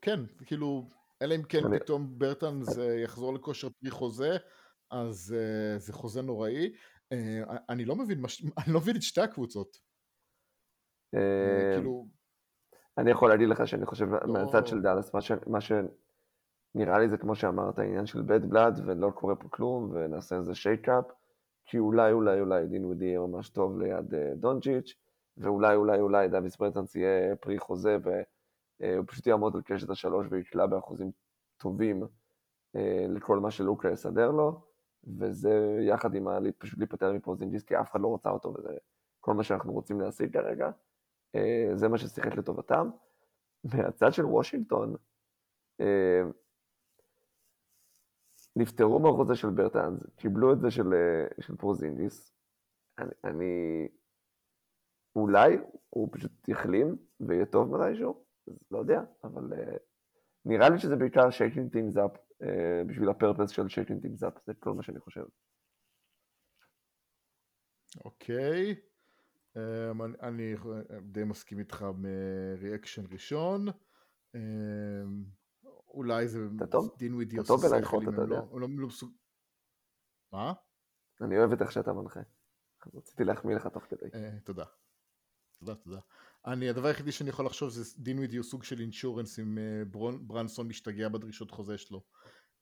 כן, כאילו, אלא אם כן אני- פתאום ברטן זה יחזור לכושר פרי חוזה, אז אה, זה חוזה נוראי. אה, אני לא מבין, מה ש- אני לא מבין את שתי הקבוצות. אה, כאילו, אני יכול להגיד לך שאני חושב מהצד לא- של דאלאס, מה ש- מה שנראה לי זה כמו שאמרת, העניין של bad blood, ולא קורה פה כלום, ונעשה איזה shake-up, כי אולי אולי אולי דינווידי יהיה ממש טוב ליד אה, דונג'יץ', ואולי אולי אולי דאביס ברטנס יהיה פרי חוזה, והוא פשוט יעמוד על קשת השלוש ויקלע באחוזים טובים אה, לכל מה שלוקה יסדר לו, וזה יחד עם ה... פשוט להיפטר מפורזינגיס, כי אף אחד לא רוצה אותו, וזה כל מה שאנחנו רוצים להשיג כרגע. אה, זה מה ששיחק לטובתם. מהצד של וושינגטון, אה, נפטרו מהחוזה של ברטנס, קיבלו את זה של, אה, של פורזינגיס. אני, אני... אולי הוא פשוט יחלים ויהיה טוב מתישהו, אז לא יודע, אבל אה, נראה לי שזה בעיקר shaking things up, בשביל ה purpose של shaking things up, זה כל מה שאני חושב. אוקיי. אמ, אני, אני די מסכים איתך מריאקשן ראשון. אמ, אולי זה? דין טוב עושה שכל אם הם לא, לא, לא מסוג... מה? אני אוהב את איך שאתה מנחה. רציתי להחמיא לך תוך כדי. אה, תודה. תודה, תודה. אני, הדבר היחידי שאני יכול לחשוב זה דין ווידי הוא סוג של אינשורנס אם אה, ברנסון משתגע בדרישות חוזה שלו.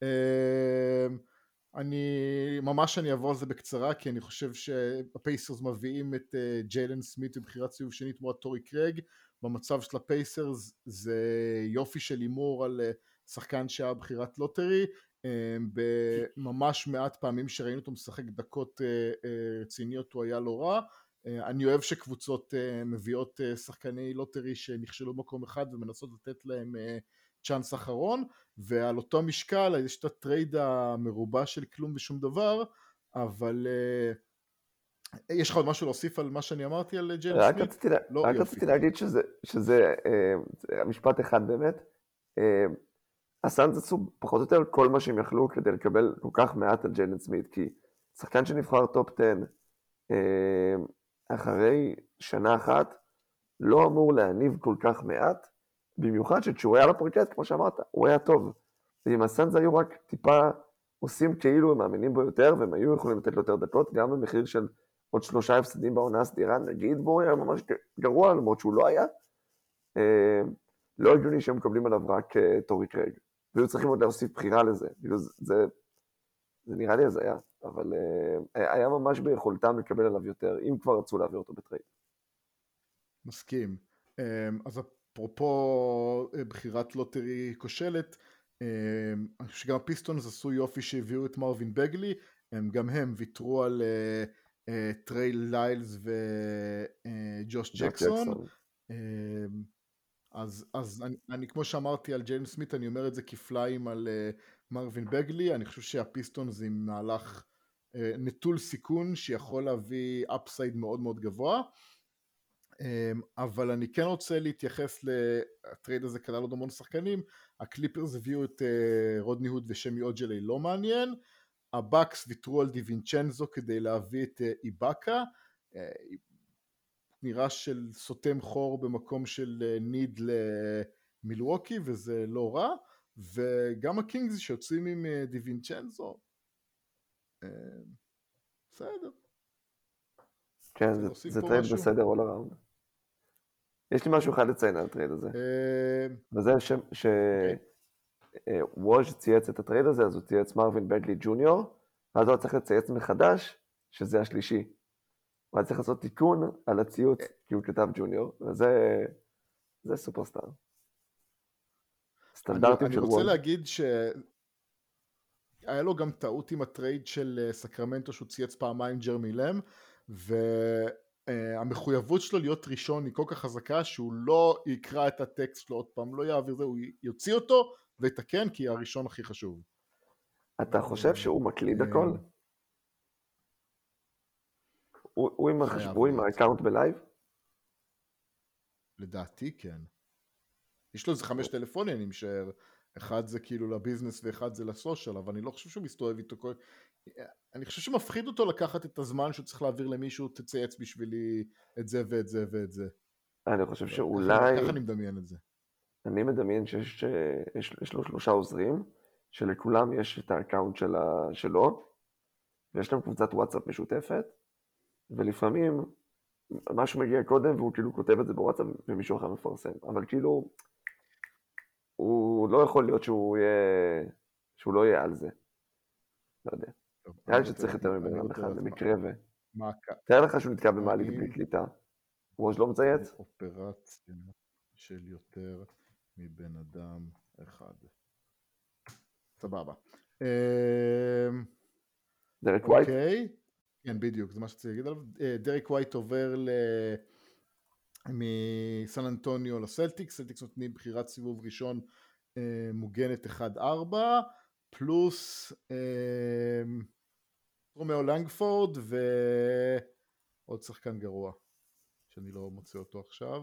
אה, אני, ממש אני אעבור על זה בקצרה כי אני חושב שהפייסרס מביאים את אה, ג'יילן סמית בבחירת סיבוב שני תמורת טורי קרייג. במצב של הפייסרס זה יופי של הימור על שחקן שהיה בחירת lottery. אה, בממש מעט פעמים שראינו אותו משחק דקות אה, אה, רציניות הוא היה לא רע. אה, אני אוהב שקבוצות מביאות שחקני lottery שנכשלו במקום אחד ומנסות לתת להם צ'אנס אחרון ועל אותו משקל יש את הטרייד המרובע של כלום ושום דבר אבל יש לך עוד משהו להוסיף על מה שאני אמרתי על רק סמית? רציתי, לא, רק. רציתי להגיד שזה, שזה זה משפט אחד באמת. הסאנס עשו פחות או יותר כל מה שהם יכלו כדי לקבל כל כך מעט על ג'יילן סמית, כי שחקן שנבחר טופ 10 אה, אחרי שנה אחת לא אמור להניב כל כך מעט, במיוחד שכשהוא היה בפרקט, כמו שאמרת, הוא היה טוב. ואם הסאנס היו רק טיפה עושים כאילו הם מאמינים בו יותר, והם היו יכולים לתת לו יותר דקות, גם במחיר של עוד שלושה הפסדים בעונה הסדירה, נגיד בו היה ממש גרוע, למרות שהוא לא היה, אה, לא הגיוני שהם מקבלים עליו רק אה, טורי קרייג. והיו צריכים עוד להוסיף בחירה לזה. כאילו זה, זה, זה נראה לי הזיה, אבל אה, היה ממש ביכולתם לקבל עליו יותר, אם כבר רצו להעביר אותו בטרייד. מסכים. אמ, אז אפרופו אה, בחירת lottery כושלת, אמ, אני חושב שגם הפיסטונס עשו יופי שהביאו את מרווין בגלי, הם גם הם ויתרו על אה, אה, טריי ליילס וג'וש ג'קסון. אמ, אז, אז אני, אני כמו שאמרתי על ג'יילן סמית אני אומר את זה כפליים על אה, מרווין בגלי. אני חושב שהפיסטון זה מהלך אה, נטול סיכון שיכול להביא upside מאוד מאוד גבוה. אמ, אבל אני כן רוצה להתייחס לטרייד הזה שכלל עוד המון שחקנים. הקליפרס הביאו את אה, רודני הוד וסמי אוג'לי לא מעניין. הבאקס ויתרו על דיווינצ'נזו כדי להביא את אה, איבאקה. אה, נראה של סותם חור במקום של אה, need למילווקי וזה לא רע וגם הקינגס שיוצאים עם אה, דיווינצ'נזו אה, בסדר כן, זה, טרייד? בסדר all around. יש לי משהו אחד לציין על הטרייד הזה, אה, וזה שווז' צייץ את הטרייד הזה, אז הוא צייץ מרווין בגלי ג'וניור, ואז הוא צריך לצייץ מחדש שזה השלישי. הוא היה צריך לעשות תיקון על הציוץ, כי הוא כתב ג'וניור, וזה זה סופרסטאר. אני, סטנדרטים אני של רוצה וולד. להגיד ש... היה לו גם טעות עם הטרייד של אה, סקרמנטו שהוא צייץ פעמיים ג'רמי לם והמחויבות שלו להיות ראשון היא כל כך חזקה שהוא לא יקרא את הטקסט שלו עוד פעם, לא יעביר זה, הוא יוציא אותו ויתקן כי הראשון הכי חשוב. אתה חושב שהוא מקליד הכל? הוא עם החשבון, עם ה account ב live? לדעתי כן. יש לו איזה חמש טלפונים, אני משער. אחד זה כאילו ל business ואחד זה ל social, אבל אני לא חושב שהוא מסתובב איתו כל... אני חושב שמפחיד אותו לקחת את הזמן שהוא צריך להעביר למישהו, תצייץ בשבילי את זה ואת זה ואת זה. אני חושב שאולי... ככה אני מדמיין את זה. אני מדמיין שיש יש, יש לו שלושה עוזרים, שלכולם יש את ה account שלה, שלו, ויש להם קבוצת וואטסאפ משותפת, ולפעמים משהו מגיע קודם והוא כאילו כותב את זה בוואטסאפ ומישהו אחר מפרסם, אבל כאילו הוא לא יכול להיות שהוא יהיה, שהוא לא יהיה על זה. לא יודע. נראה לי שצריך יותר מבן אדם אחד, במקרה ו... תאר לך שהוא נתקע במעלית בלי קליטה. ראש לא מצייץ? אופרציה של יותר מבן אדם אחד. סבבה. אמ, דרק ווייט? אוקיי. כן, בדיוק, זה מה שצריך להגיד עליו. אה, דרק ווייט עובר ל... מסן אנטוניו לסלטיקס, סלטיקס נותנים בחירת סיבוב ראשון אה, מוגנת 1-4, פלוס אה, רומאו לנגפורד ועוד שחקן גרוע, שאני לא מוצא אותו עכשיו.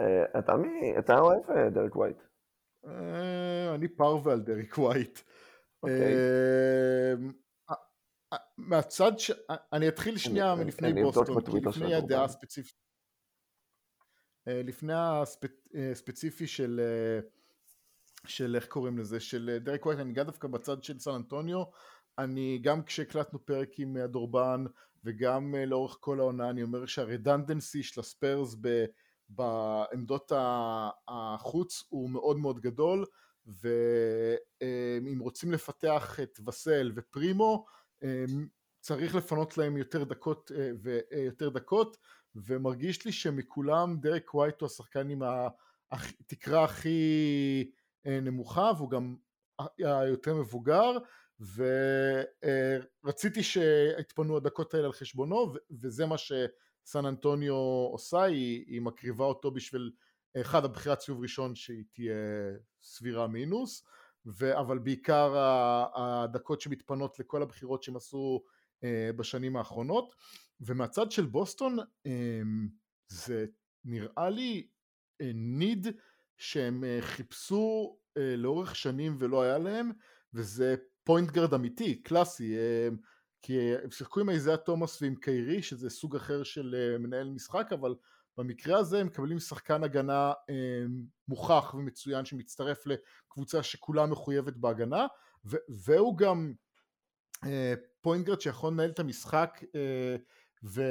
אה, אתה מי? אתה אוהב דרק ווייט? אה, אני פרווה על דרק ווייט. אוקיי. אה, מהצד ש... אני אתחיל שנייה מלפני בוסטון, לפני הדעה הספציפית. אה, לפני הספציפי אה, של, אה, של איך קוראים לזה, של דרק ווייט, אני אגע דווקא בצד של סן אנטוניו, אני גם כשהקלטנו פרק עם הדורבן וגם לאורך כל העונה אני אומר שהרדנדנסי של הספיירס בעמדות החוץ הוא מאוד מאוד גדול ואם רוצים לפתח את וסל ופרימו צריך לפנות להם יותר דקות ויותר דקות ומרגיש לי שמכולם דרק ווייט הוא השחקן עם התקרה הכי אה, נמוכה והוא גם היותר מבוגר ורציתי שיתפנו הדקות האלה על חשבונו וזה מה שסן אנטוניו עושה, היא, היא מקריבה אותו בשביל אחד הבחירת סיבוב ראשון שהיא תהיה סבירה מינוס ו, אבל בעיקר הדקות שמתפנות לכל הבחירות שהם עשו אה, בשנים האחרונות. ומהצד של בוסטון אמ, זה נראה לי ניד שהם אה, חיפשו אה, לאורך שנים ולא היה להם וזה פוינט גרד אמיתי, קלאסי כי הם שיחקו עם איזיה תומאס ועם קיירי שזה סוג אחר של אה, מנהל משחק אבל במקרה הזה הם מקבלים שחקן הגנה אמ, מוכח ומצוין שמצטרף לקבוצה שכולה מחויבת בהגנה והוא גם פוינט גרד שיכול לנהל את המשחק ו,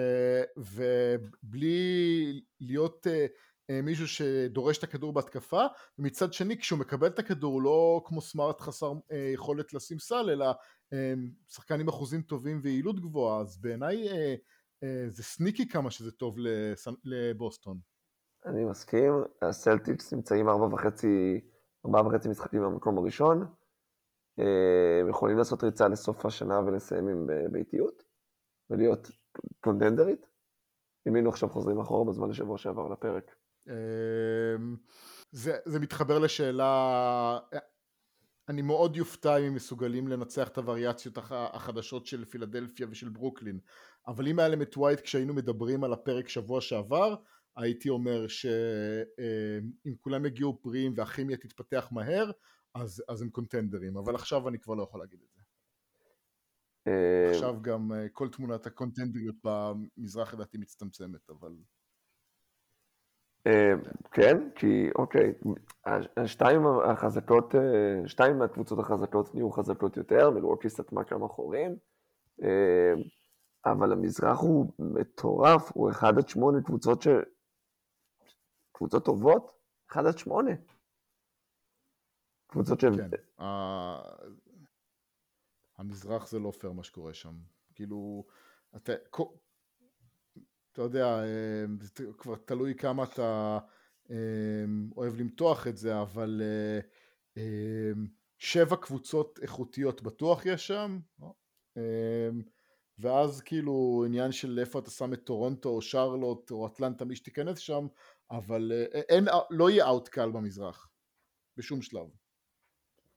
ובלי להיות uh, מישהו שדורש את הכדור בהתקפה ומצד שני כשהוא מקבל את הכדור הוא לא כמו סמארט חסר uh, יכולת לשים סל אלא uh, שחקן עם אחוזים טובים ויעילות גבוהה אז בעיניי זה סניקי כמה שזה טוב. לבוסטון. אני מסכים, הסלטיקס נמצאים ארבע וחצי, ארבעה וחצי משחקים במקום הראשון, הם יכולים לעשות ריצה לסוף השנה ולסיים עם ביתיות ולהיות קונדנדרית? אם היינו עכשיו חוזרים אחורה בזמן לשבוע שעבר לפרק. אמ, זה, זה מתחבר לשאלה, אני מאוד יופתע אם הם מסוגלים לנצח את הווריאציות החדשות של פילדלפיה ושל ברוקלין, אבל אם היה להם את ווייט כשהיינו מדברים על הפרק שבוע שעבר, הייתי אומר שאם כולם יגיעו פריים והכימיה תתפתח מהר, אז, אז הם קונטנדרים, אבל עכשיו אני כבר לא יכול להגיד את זה. אה, עכשיו גם אה, כל תמונת הקונטנדריות במזרח לדעתי מצטמצמת, אבל... אה, כן, כי אוקיי, השתיים החזקות, שתיים מהקבוצות החזקות נהיו חזקות יותר, מלווקי סתמה כמה חורים, אבל המזרח הוא מטורף, הוא 1 עד 8 קבוצות ש... קבוצות טובות, 1 עד 8. קבוצות ש... כן, המזרח זה לא פייר מה שקורה שם. כאילו, אתה, אתה יודע, אה, זה כבר תלוי כמה אתה אה, אוהב למתוח את זה, אבל אה, שבע קבוצות איכותיות בטוח יש שם, ואז כאילו עניין של איפה אתה שם את טורונטו או שרלוט או אטלנטה מי שתיכנס שם, אבל אה, אין, לא יהיה אאוט קל במזרח, בשום שלב.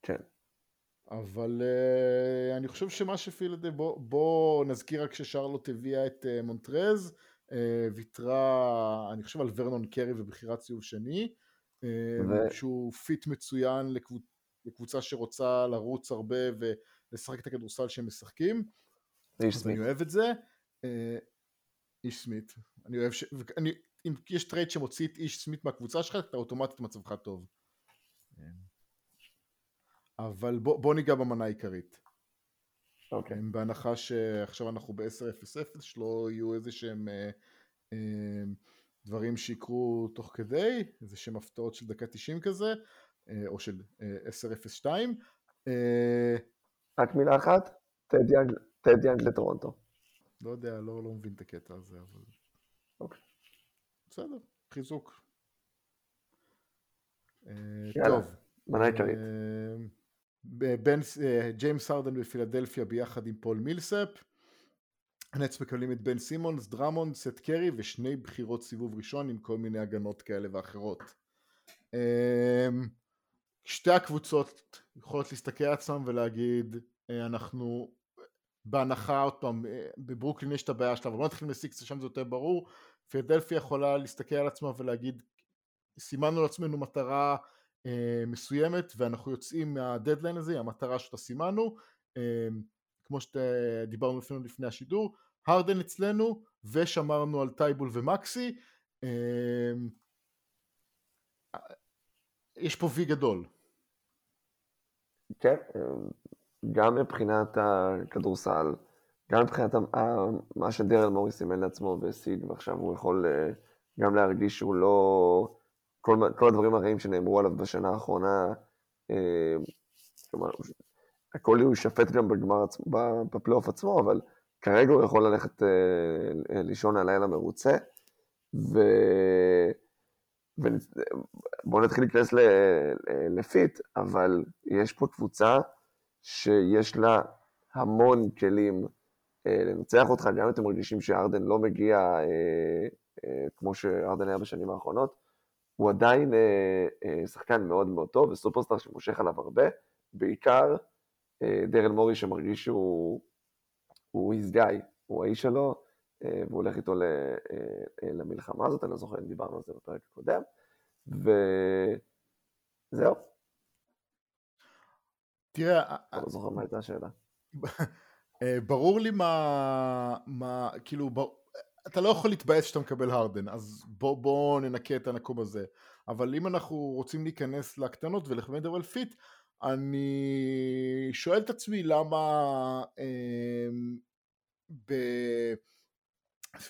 כן. אבל uh, אני חושב שמה שפילדה, בוא, בוא נזכיר רק ששרלוט הביאה את uh, מונטרז, אה, ויתרה, אני חושב על ורנון קרי ובחירת סיבוב שני, אה, ו... שהוא fit מצוין לקבוצ... לקבוצה שרוצה לרוץ הרבה ולשחק את הכדורסל שהם משחקים. סמית. אני אוהב את זה. אה, איש סמית. אני אוהב ש... אני, אם יש טרייד שמוציא את איש סמית מהקבוצה שלך, אתה אוטומטית מצבך טוב. אבל בוא, בוא ניגע במנה העיקרית. אוקיי. Okay. בהנחה שעכשיו אנחנו ב-10-0-0, שלא יהיו איזה שהם אה, אה, דברים שיקרו תוך כדי, איזה שהם הפתעות של דקה 90 כזה, אה, או של אה, 10-0-2. אה, רק מילה אחת, טד יאנג, טד יאנג לטורונטו. לא יודע, לא, לא מבין את הקטע הזה, אבל... אוקיי. בסדר, חיזוק. אה, יאללה, טוב. מנה עיקרית. אה, בן, אה, ג'יימס הרדן בפילדלפיה ביחד עם פול מילסאפ. הנץ מקבלים את בן סימונס, דרמונד, סת' קרי ושני בחירות סיבוב ראשון עם כל מיני הגנות כאלה ואחרות. שתי הקבוצות יכולות להסתכל על עצמם ולהגיד אנחנו בהנחה עוד פעם אה, בברוקלין יש את הבעיה שלה אבל לא נתחיל מהסיקסרס שם זה יותר ברור. פילדלפיה יכולה להסתכל על עצמה ולהגיד סימנו לעצמנו מטרה אה, מסוימת ואנחנו יוצאים מהדדליין הזה, המטרה שאתה סימנו, אה, כמו שדיברנו לפני, לפני השידור, הרדן אצלנו ושמרנו על טייבול ומקסי, אה, יש פה וי גדול. כן, גם מבחינת הכדורסל, גם מבחינת מה שדרל מוריס סימן לעצמו והשיג, ועכשיו הוא יכול גם להרגיש שהוא לא... כל, כל הדברים הרעים שנאמרו עליו בשנה האחרונה, אה, כלומר, הכל הוא יישפט גם בגמר, בפלייאוף עצמו, אבל כרגע הוא יכול ללכת אה, אה, לישון הלילה מרוצה, ו... ובואו נתחיל להיכנס לפיט, אבל יש פה קבוצה שיש לה המון כלים לנצח אותך, גם אם אתם מרגישים שארדן לא מגיע כמו שארדן היה בשנים האחרונות, הוא עדיין אה, אה, שחקן מאוד מאוד טוב וסופרסטאר שמושך עליו הרבה, בעיקר אה, דרל מורי שמרגיש שהוא הוא his guy, הוא האיש שלו, אה, והוא הולך איתו ל, אה, אה, למלחמה הזאת, אני לא זוכר אם דיברנו על זה בפרק הקודם, וזהו. תראה, אני לא זוכר מה הייתה השאלה. אה, ברור לי מה, מה כאילו, אתה לא יכול להתבאס שאתה מקבל הרדן, אז בוא, בוא ננקה את המקום הזה. אבל אם אנחנו רוצים להיכנס לקטנות ולדבר על fit, אני שואל את עצמי למה אה,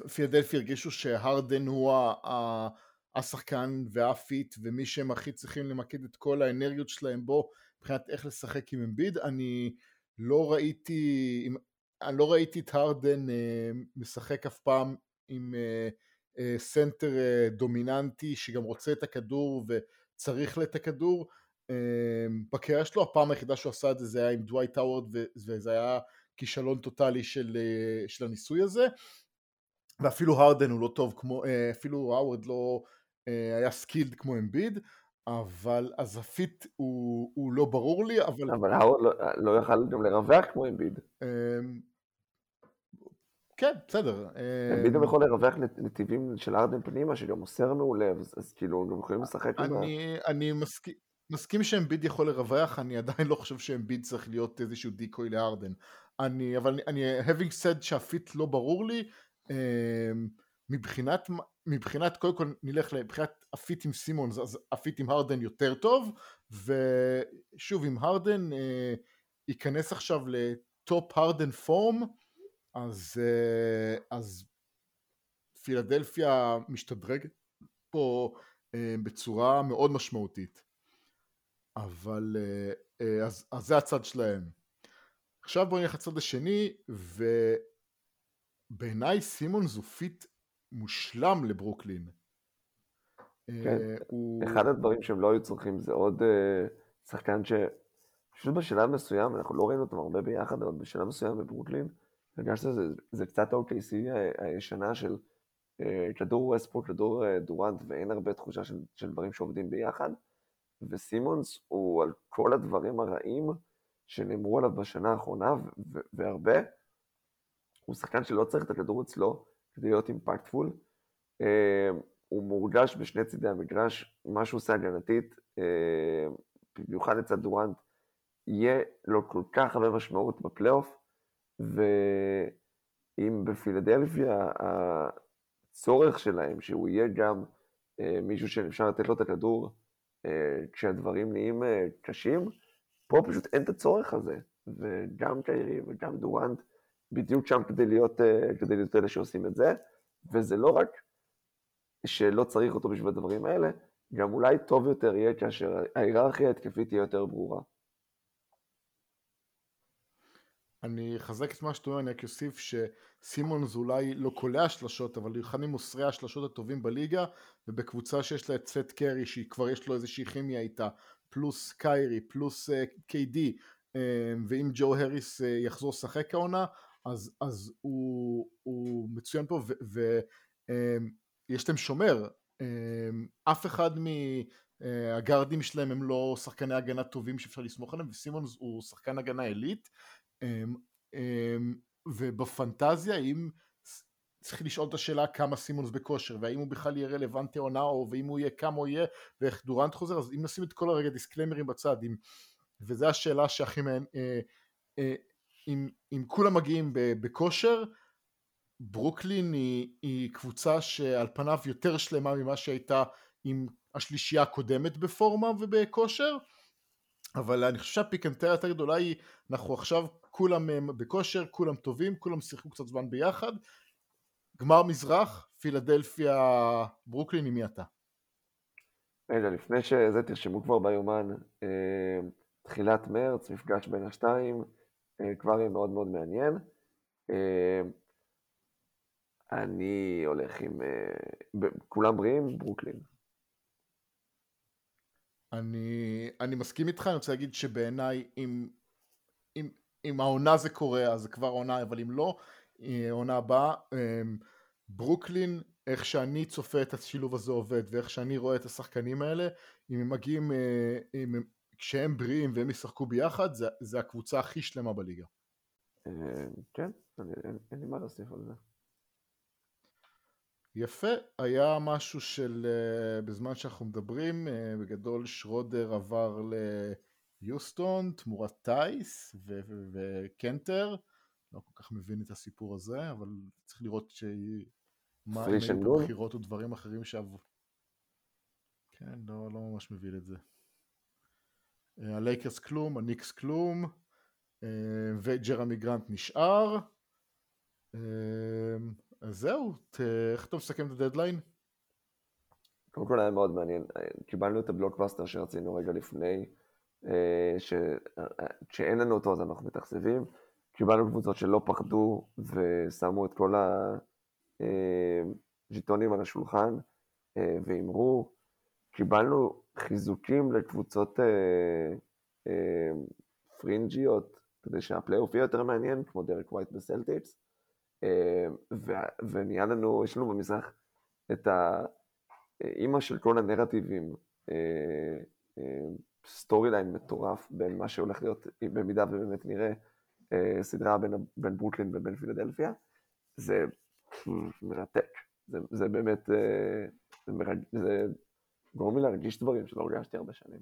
בפילדלפיה הרגישו שהרדן הוא ה, ה, השחקן וה fit ומי שהם הכי צריכים למקד את כל האנרגיות שלהם בו מבחינת איך לשחק עם אמביד. אני לא ראיתי, אני לא ראיתי את הרדן אה, משחק אף פעם עם אה, אה, סנטר דומיננטי שגם רוצה את הכדור וצריך את הכדור. בקריאה שלו הפעם היחידה שהוא עשה את זה זה היה עם דווייט האוורד וזה היה כישלון טוטאלי של, של הניסוי הזה. ואפילו הרדן הוא לא טוב כמו, אפילו האוורד לא היה skilled כמו אמביד, אבל אז ה fit הוא, הוא לא ברור לי, אבל... אבל האוורד לא, לא יכל גם לרווח כמו אמביד. כן, בסדר. אמביד גם יכול לרווח נתיבים של הרדן פנימה, שגם מוסר מעולה, אז כאילו, הם יכולים לשחק עם ה... אני מסכים. מסכים שאמביד יכול לרווח, אני עדיין לא חושב שאמביד צריך להיות איזשהו decoy להרדן. אני, אבל אני, having said שה fit לא ברור לי, אמ, מבחינת, מבחינת, קודם כל נלך לבחינת ה fit עם סימונס, אז ה fit עם הרדן יותר טוב, ושוב, אם הרדן אה, ייכנס עכשיו ל top הרדן form, אז, אה, אז פילדלפיה משתדרגת פה אה, בצורה מאוד משמעותית. אבל אה, אז, אז זה הצד שלהם. עכשיו בואו נלך לצד השני, ובעיניי סימונס זה fit מושלם לברוקלין. כן, הוא... אחד הדברים שהם לא היו צריכים זה עוד שחקן ש... פשוט בשלב מסוים, אנחנו לא ראינו אותם הרבה ביחד, אבל בשלב מסוים בברוקלין, הרגשת שזה זה קצת OKC הישנה של אה, כדור ווסטברוק, כדור אה, דורנט, ואין הרבה תחושה של, של דברים שעובדים ביחד, וסימונס הוא על כל הדברים הרעים שנאמרו עליו בשנה האחרונה, והרבה, הוא שחקן שלא צריך את הכדור אצלו כדי להיות אימפקטפול. אה, הוא מורגש בשני צידי המגרש, מה שהוא עושה הגנתית, במיוחד לצד דורנט, יהיה לו כל כך הרבה משמעות בפלייאוף, ואם בפילדלפיה הצורך שלהם שהוא יהיה גם אה, מישהו שאפשר לתת לו את הכדור אה, כשהדברים נהיים אה, קשים, פה פשוט אין את הצורך הזה, וגם קיירי וגם דורנט בדיוק שם כדי להיות, אה, כדי להיות אלה שעושים את זה, וזה לא רק שלא צריך אותו בשביל הדברים האלה, גם אולי טוב יותר יהיה כאשר ההיררכיה ההתקפית תהיה יותר ברורה. אני אחזק את מה שאתה אומר, אני רק אוסיף שסימונס אולי לא קולע שלשות, אבל הוא אחד ממוסרי השלשות הטובים בליגה, ובקבוצה שיש לה את סט קרי, שכבר יש לו איזושהי כימיה איתה, פלוס קיירי, פלוס קיי-די, uh, uh, ואם ג'ו הריס יחזור לשחק העונה, אז, אז הוא, הוא מצוין פה, ויש uh, להם שומר, uh, אף אחד מהגארדים שלהם הם לא שחקני הגנה טובים שאפשר לסמוך עליהם, וסימונס הוא שחקן הגנה עילית, אמ, אמ, ובפנטזיה אם צריך לשאול את השאלה כמה סימונס בכושר והאם הוא בכלל יהיה רלוונטי עונה או ואם הוא יהיה כמה הוא יהיה ואיך דורנט חוזר אז אם נשים את כל הרגע דיסקלמרים בצד אם, וזו השאלה שהכי מעניין אה, אה, אם, אם כולם מגיעים בכושר ברוקלין היא, היא קבוצה שעל פניו יותר שלמה ממה שהייתה עם השלישייה הקודמת בפורמה ובכושר אבל אני חושב שהפיקנטריה יותר גדולה היא אנחנו עכשיו כולם אה, בכושר, כולם טובים, כולם שיחקו קצת זמן ביחד. גמר מזרח, פילדלפיה, ברוקלין, עם מי אתה? רגע, לפני שזה תרשמו כבר ביומן, אה, תחילת מרץ, מפגש בין השתיים, כבר יהיה מאוד מאוד מעניין. אני הולך עם... כולם בריאים? ברוקלין. אני, אני מסכים איתך, אני רוצה להגיד שבעיניי אם אם, אם העונה זה קורה אז זה כבר עונה, אבל אם לא, אה, עונה הבאה, ברוקלין, איך שאני צופה את השילוב הזה עובד ואיך שאני רואה את השחקנים האלה, אם הם מגיעים, אה, אם כשהם בריאים והם ישחקו ביחד, זה, זה הקבוצה הכי שלמה בליגה. אה, כן, אין לי מה להוסיף על זה. יפה, היה משהו של, בזמן שאנחנו מדברים, בגדול שרודר עבר ל... יוסטון תמורת טייס וקנטר, לא כל כך מבין את הסיפור הזה, אבל צריך לראות שהיא... מה אם היו בחירות או דברים אחרים שעברו. כן, לא, לא ממש מבין את זה. הלייקרס כלום, הניקס כלום, אה, וג'רמי גרנט נשאר. אה, אז זהו, איך אתה מסכם את הדדליין? קודם כל היה מאוד מעניין, קיבלנו את הבלוקבאסטר שרצינו רגע לפני, אה, שכשאין לנו אותו אז אנחנו מתאכזבים. קיבלנו קבוצות שלא פחדו ושמו את כל הז'יטונים על השולחן והימרו. קיבלנו חיזוקים לקבוצות אה, פרינג'יות כדי שהפלייאוף יהיה יותר מעניין, כמו דרק ווייט בסלטיקס. ונהיה לנו, יש לנו במזרח את האימא של כל הנרטיבים storyline מטורף בין מה שהולך להיות, במידה ובאמת נראה אה, סדרה בין, בין ברוקלין ובין פילדלפיה, זה מרתק. זה, זה באמת, אה, זה, מרג, זה גורם לי להרגיש דברים שלא הרגשתי הרבה שנים.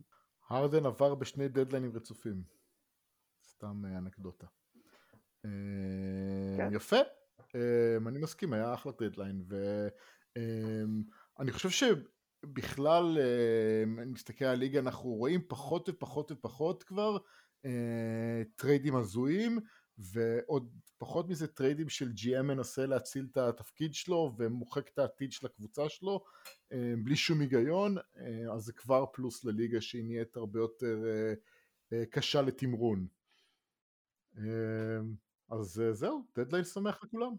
הרדן עבר בשני דדליינים רצופים. סתם אה, אנקדוטה. כן. יפה, אני מסכים, היה אחלה דדליין, ואני חושב ש... בכלל, אה, אני מסתכל על הליגה, אנחנו רואים פחות ופחות ופחות כבר אה, טריידים הזויים, ועוד פחות מזה טריידים של GM מנסה להציל את התפקיד שלו ומוחק את העתיד של הקבוצה שלו אה, בלי שום היגיון, אז זה כבר פלוס לליגה שהיא נהיית הרבה יותר קשה לתמרון. אז זהו, דדליין שמח לכולם.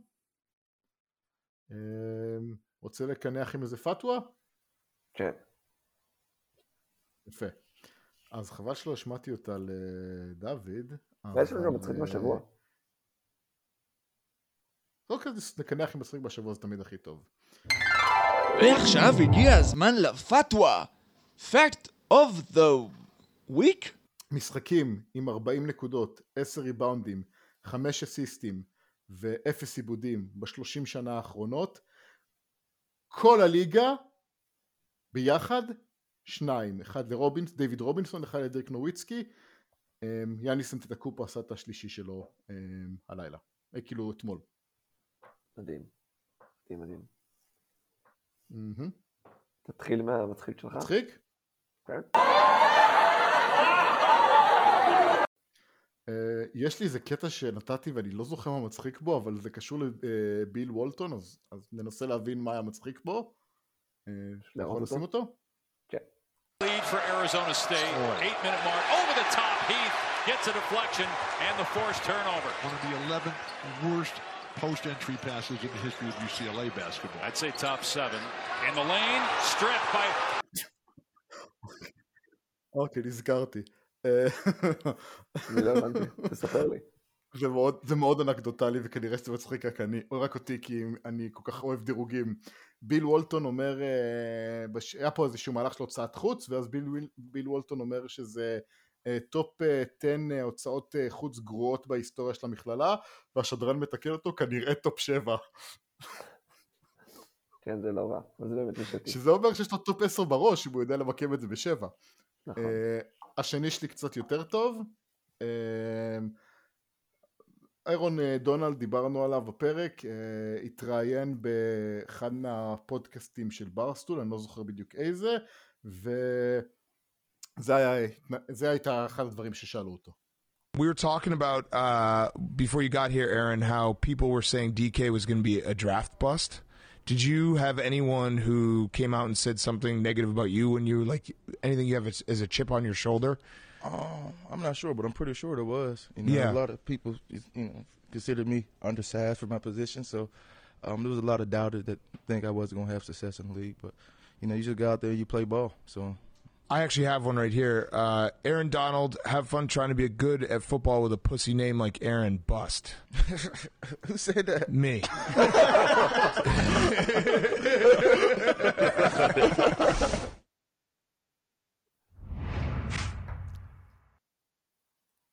רוצה לקנח עם איזה פתווה? כן. יפה. אז חבל שלא השמעתי אותה לדוד. ויש לנו גם מצחיק בשבוע. לא כזה נקנח עם מצחיק בשבוע זה תמיד הכי טוב. ועכשיו הגיע הזמן לפתווה. Fact of the week? משחקים עם 40 נקודות, 10 ריבאונדים, 5 אסיסטים ו-0 עיבודים ב-30 שנה האחרונות, כל הליגה ביחד, שניים, אחד לרובינס, דיוויד רובינסון, אחד לדריק אמ, יאניס אנטטקופו עשה את השלישי שלו אמ, הלילה, אה, כאילו אתמול. מדהים. מדהים, מדהים. תתחיל מהמצחיק שלך. מצחיק? כן. אה, יש לי איזה קטע שנתתי ואני לא זוכר מה מצחיק בו, אבל זה קשור לביל וולטון, אז, אז ננסה להבין מה היה מצחיק בו. אה, אתה יכול? לשים אותו? כן. Heath gets a deflection and the forced turnover. one of the 11 worst post-entry passes in the history of UCLA basketball. I'd say top seven. In the lane, stripped by אוקיי, נזכרתי. אה, אני לא הבנתי, תספר לי. זה מאוד, זה מאוד אנקדוטלי וכנראה שזה מצחיק רק אני, או רק אותי כי אני כל כך אוהב דירוגים. ביל וולטון אומר, אה, בש... היה פה איזשהו מהלך של הוצאת חוץ ואז ביל, וולטון אומר שזה אה, top אה, 10 אה, הוצאות אה, חוץ גרועות בהיסטוריה של המכללה והשדרן מתקן אותו כנראה top 7 כן, זה לא רע, זה באמת נישתי. שזה אומר שיש לו top 10 בראש אם הוא יודע למקם את זה בשבע. נכון. אה, השני שלי קצת יותר טוב. אה, איירון דונלד, דיברנו עליו בפרק, אה, התראיין באחד מהפודקאסטים של ברסטול, אני לא זוכר בדיוק איזה, וזה היה, זה הייתה אחד הדברים ששאלו אותו. We were talking about uh, before you got here, Aaron, how people were saying DK was going to be a draft bust. Did you have anyone who came out and said something negative about you when you like anything you have as, as a chip on your shoulder? Um, I'm not sure, but I'm pretty sure there was. You know, Yeah. a lot of people, you know, considered me undersized for my position, so um, there was a lot of doubters that think I wasn't gonna have success in the league. But you know, you just go out there and you play ball. So I actually have one right here. Uh, Aaron Donald, have fun trying to be good at football with a pussy name like Aaron Bust. who said that? Me.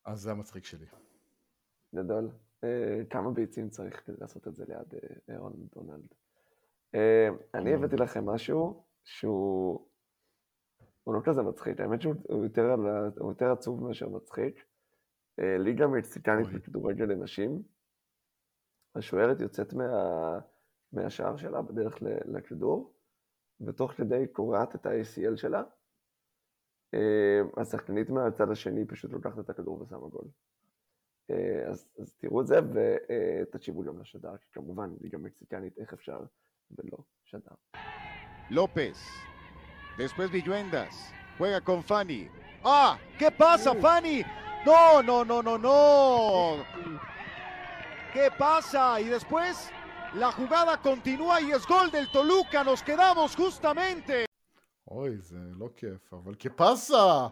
אז זה המצחיק שלי. גדול. אה, כמה ביצים צריך כדי לעשות את זה ליד אה, אירון דונלד? אה, אני הבאתי לכם משהו שהוא הוא לא כזה מצחיק, האמת שהוא הוא יותר, הוא יותר עצוב מאשר מצחיק. אה, ליגה מקסיקנית. בכדורגל לנשים, השוערת יוצאת מה, מהשער שלה בדרך לכדור, ותוך כדי קורעת את ה-ACL שלה. אה, השחקנית מהצד השני פשוט לוקחת את הכדור ושמה גול. אה, אז, אז תראו את זה ותקשיבו גם לשדר, כי כמובן, ליגה מקסיקנית, איך אפשר ולא שדר. López. Después Villuendas. Juega con Fanny. ¡Ah! ¿Qué pasa, Fanny? No, no, no, no, no. ¿Qué pasa? Y después la jugada continúa y es gol del Toluca. Nos quedamos justamente. אוי, זה לא כיף, אבל כפסה!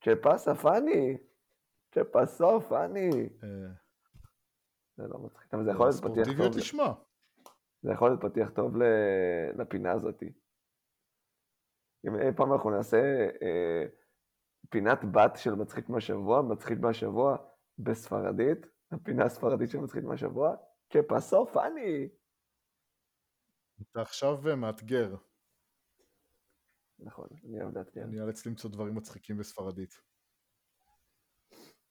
כפסה פאני! כפסו פאני! אה, זה לא מצחיק, אבל זה יכול להיות פתיח ספורטיביות טוב, לשמה. זה יכול להיות פתיח טוב ל- לפינה הזאתי. אם אי פעם אנחנו נעשה אה, פינת בת של מצחיק מהשבוע, מצחיק מהשבוע בספרדית, הפינה הספרדית של מצחיק מהשבוע, כפסו פאני! אתה עכשיו אה, מאתגר. נכון, אני אוהב לאתגר. אני אאלץ למצוא דברים מצחיקים בספרדית.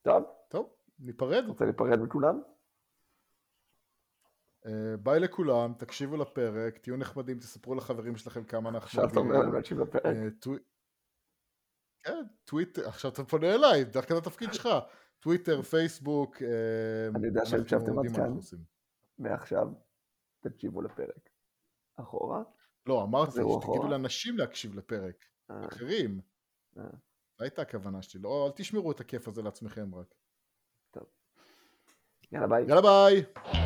טוב, טוב, ניפרד. רוצה להיפרד מכולם? אה, ביי לכולם, תקשיבו לפרק, תהיו נחמדים, תספרו לחברים שלכם כמה אנחנו עכשיו אתה אומר להקשיב לפרק. אה, כן, טוויטר, עכשיו אתה פונה אליי, דווקא את התפקיד שלך. טוויטר, פייסבוק, אה, אני יודע שהקשבתם עד כאן. מעכשיו, תקשיבו לפרק. אחורה? לא, אמרתי שתגידו. לאנשים להקשיב לפרק, אחרים. זו הייתה הכוונה שלי, לא, אל תשמרו את הכיף הזה לעצמכם רק. יאללה ביי. יאללה ביי!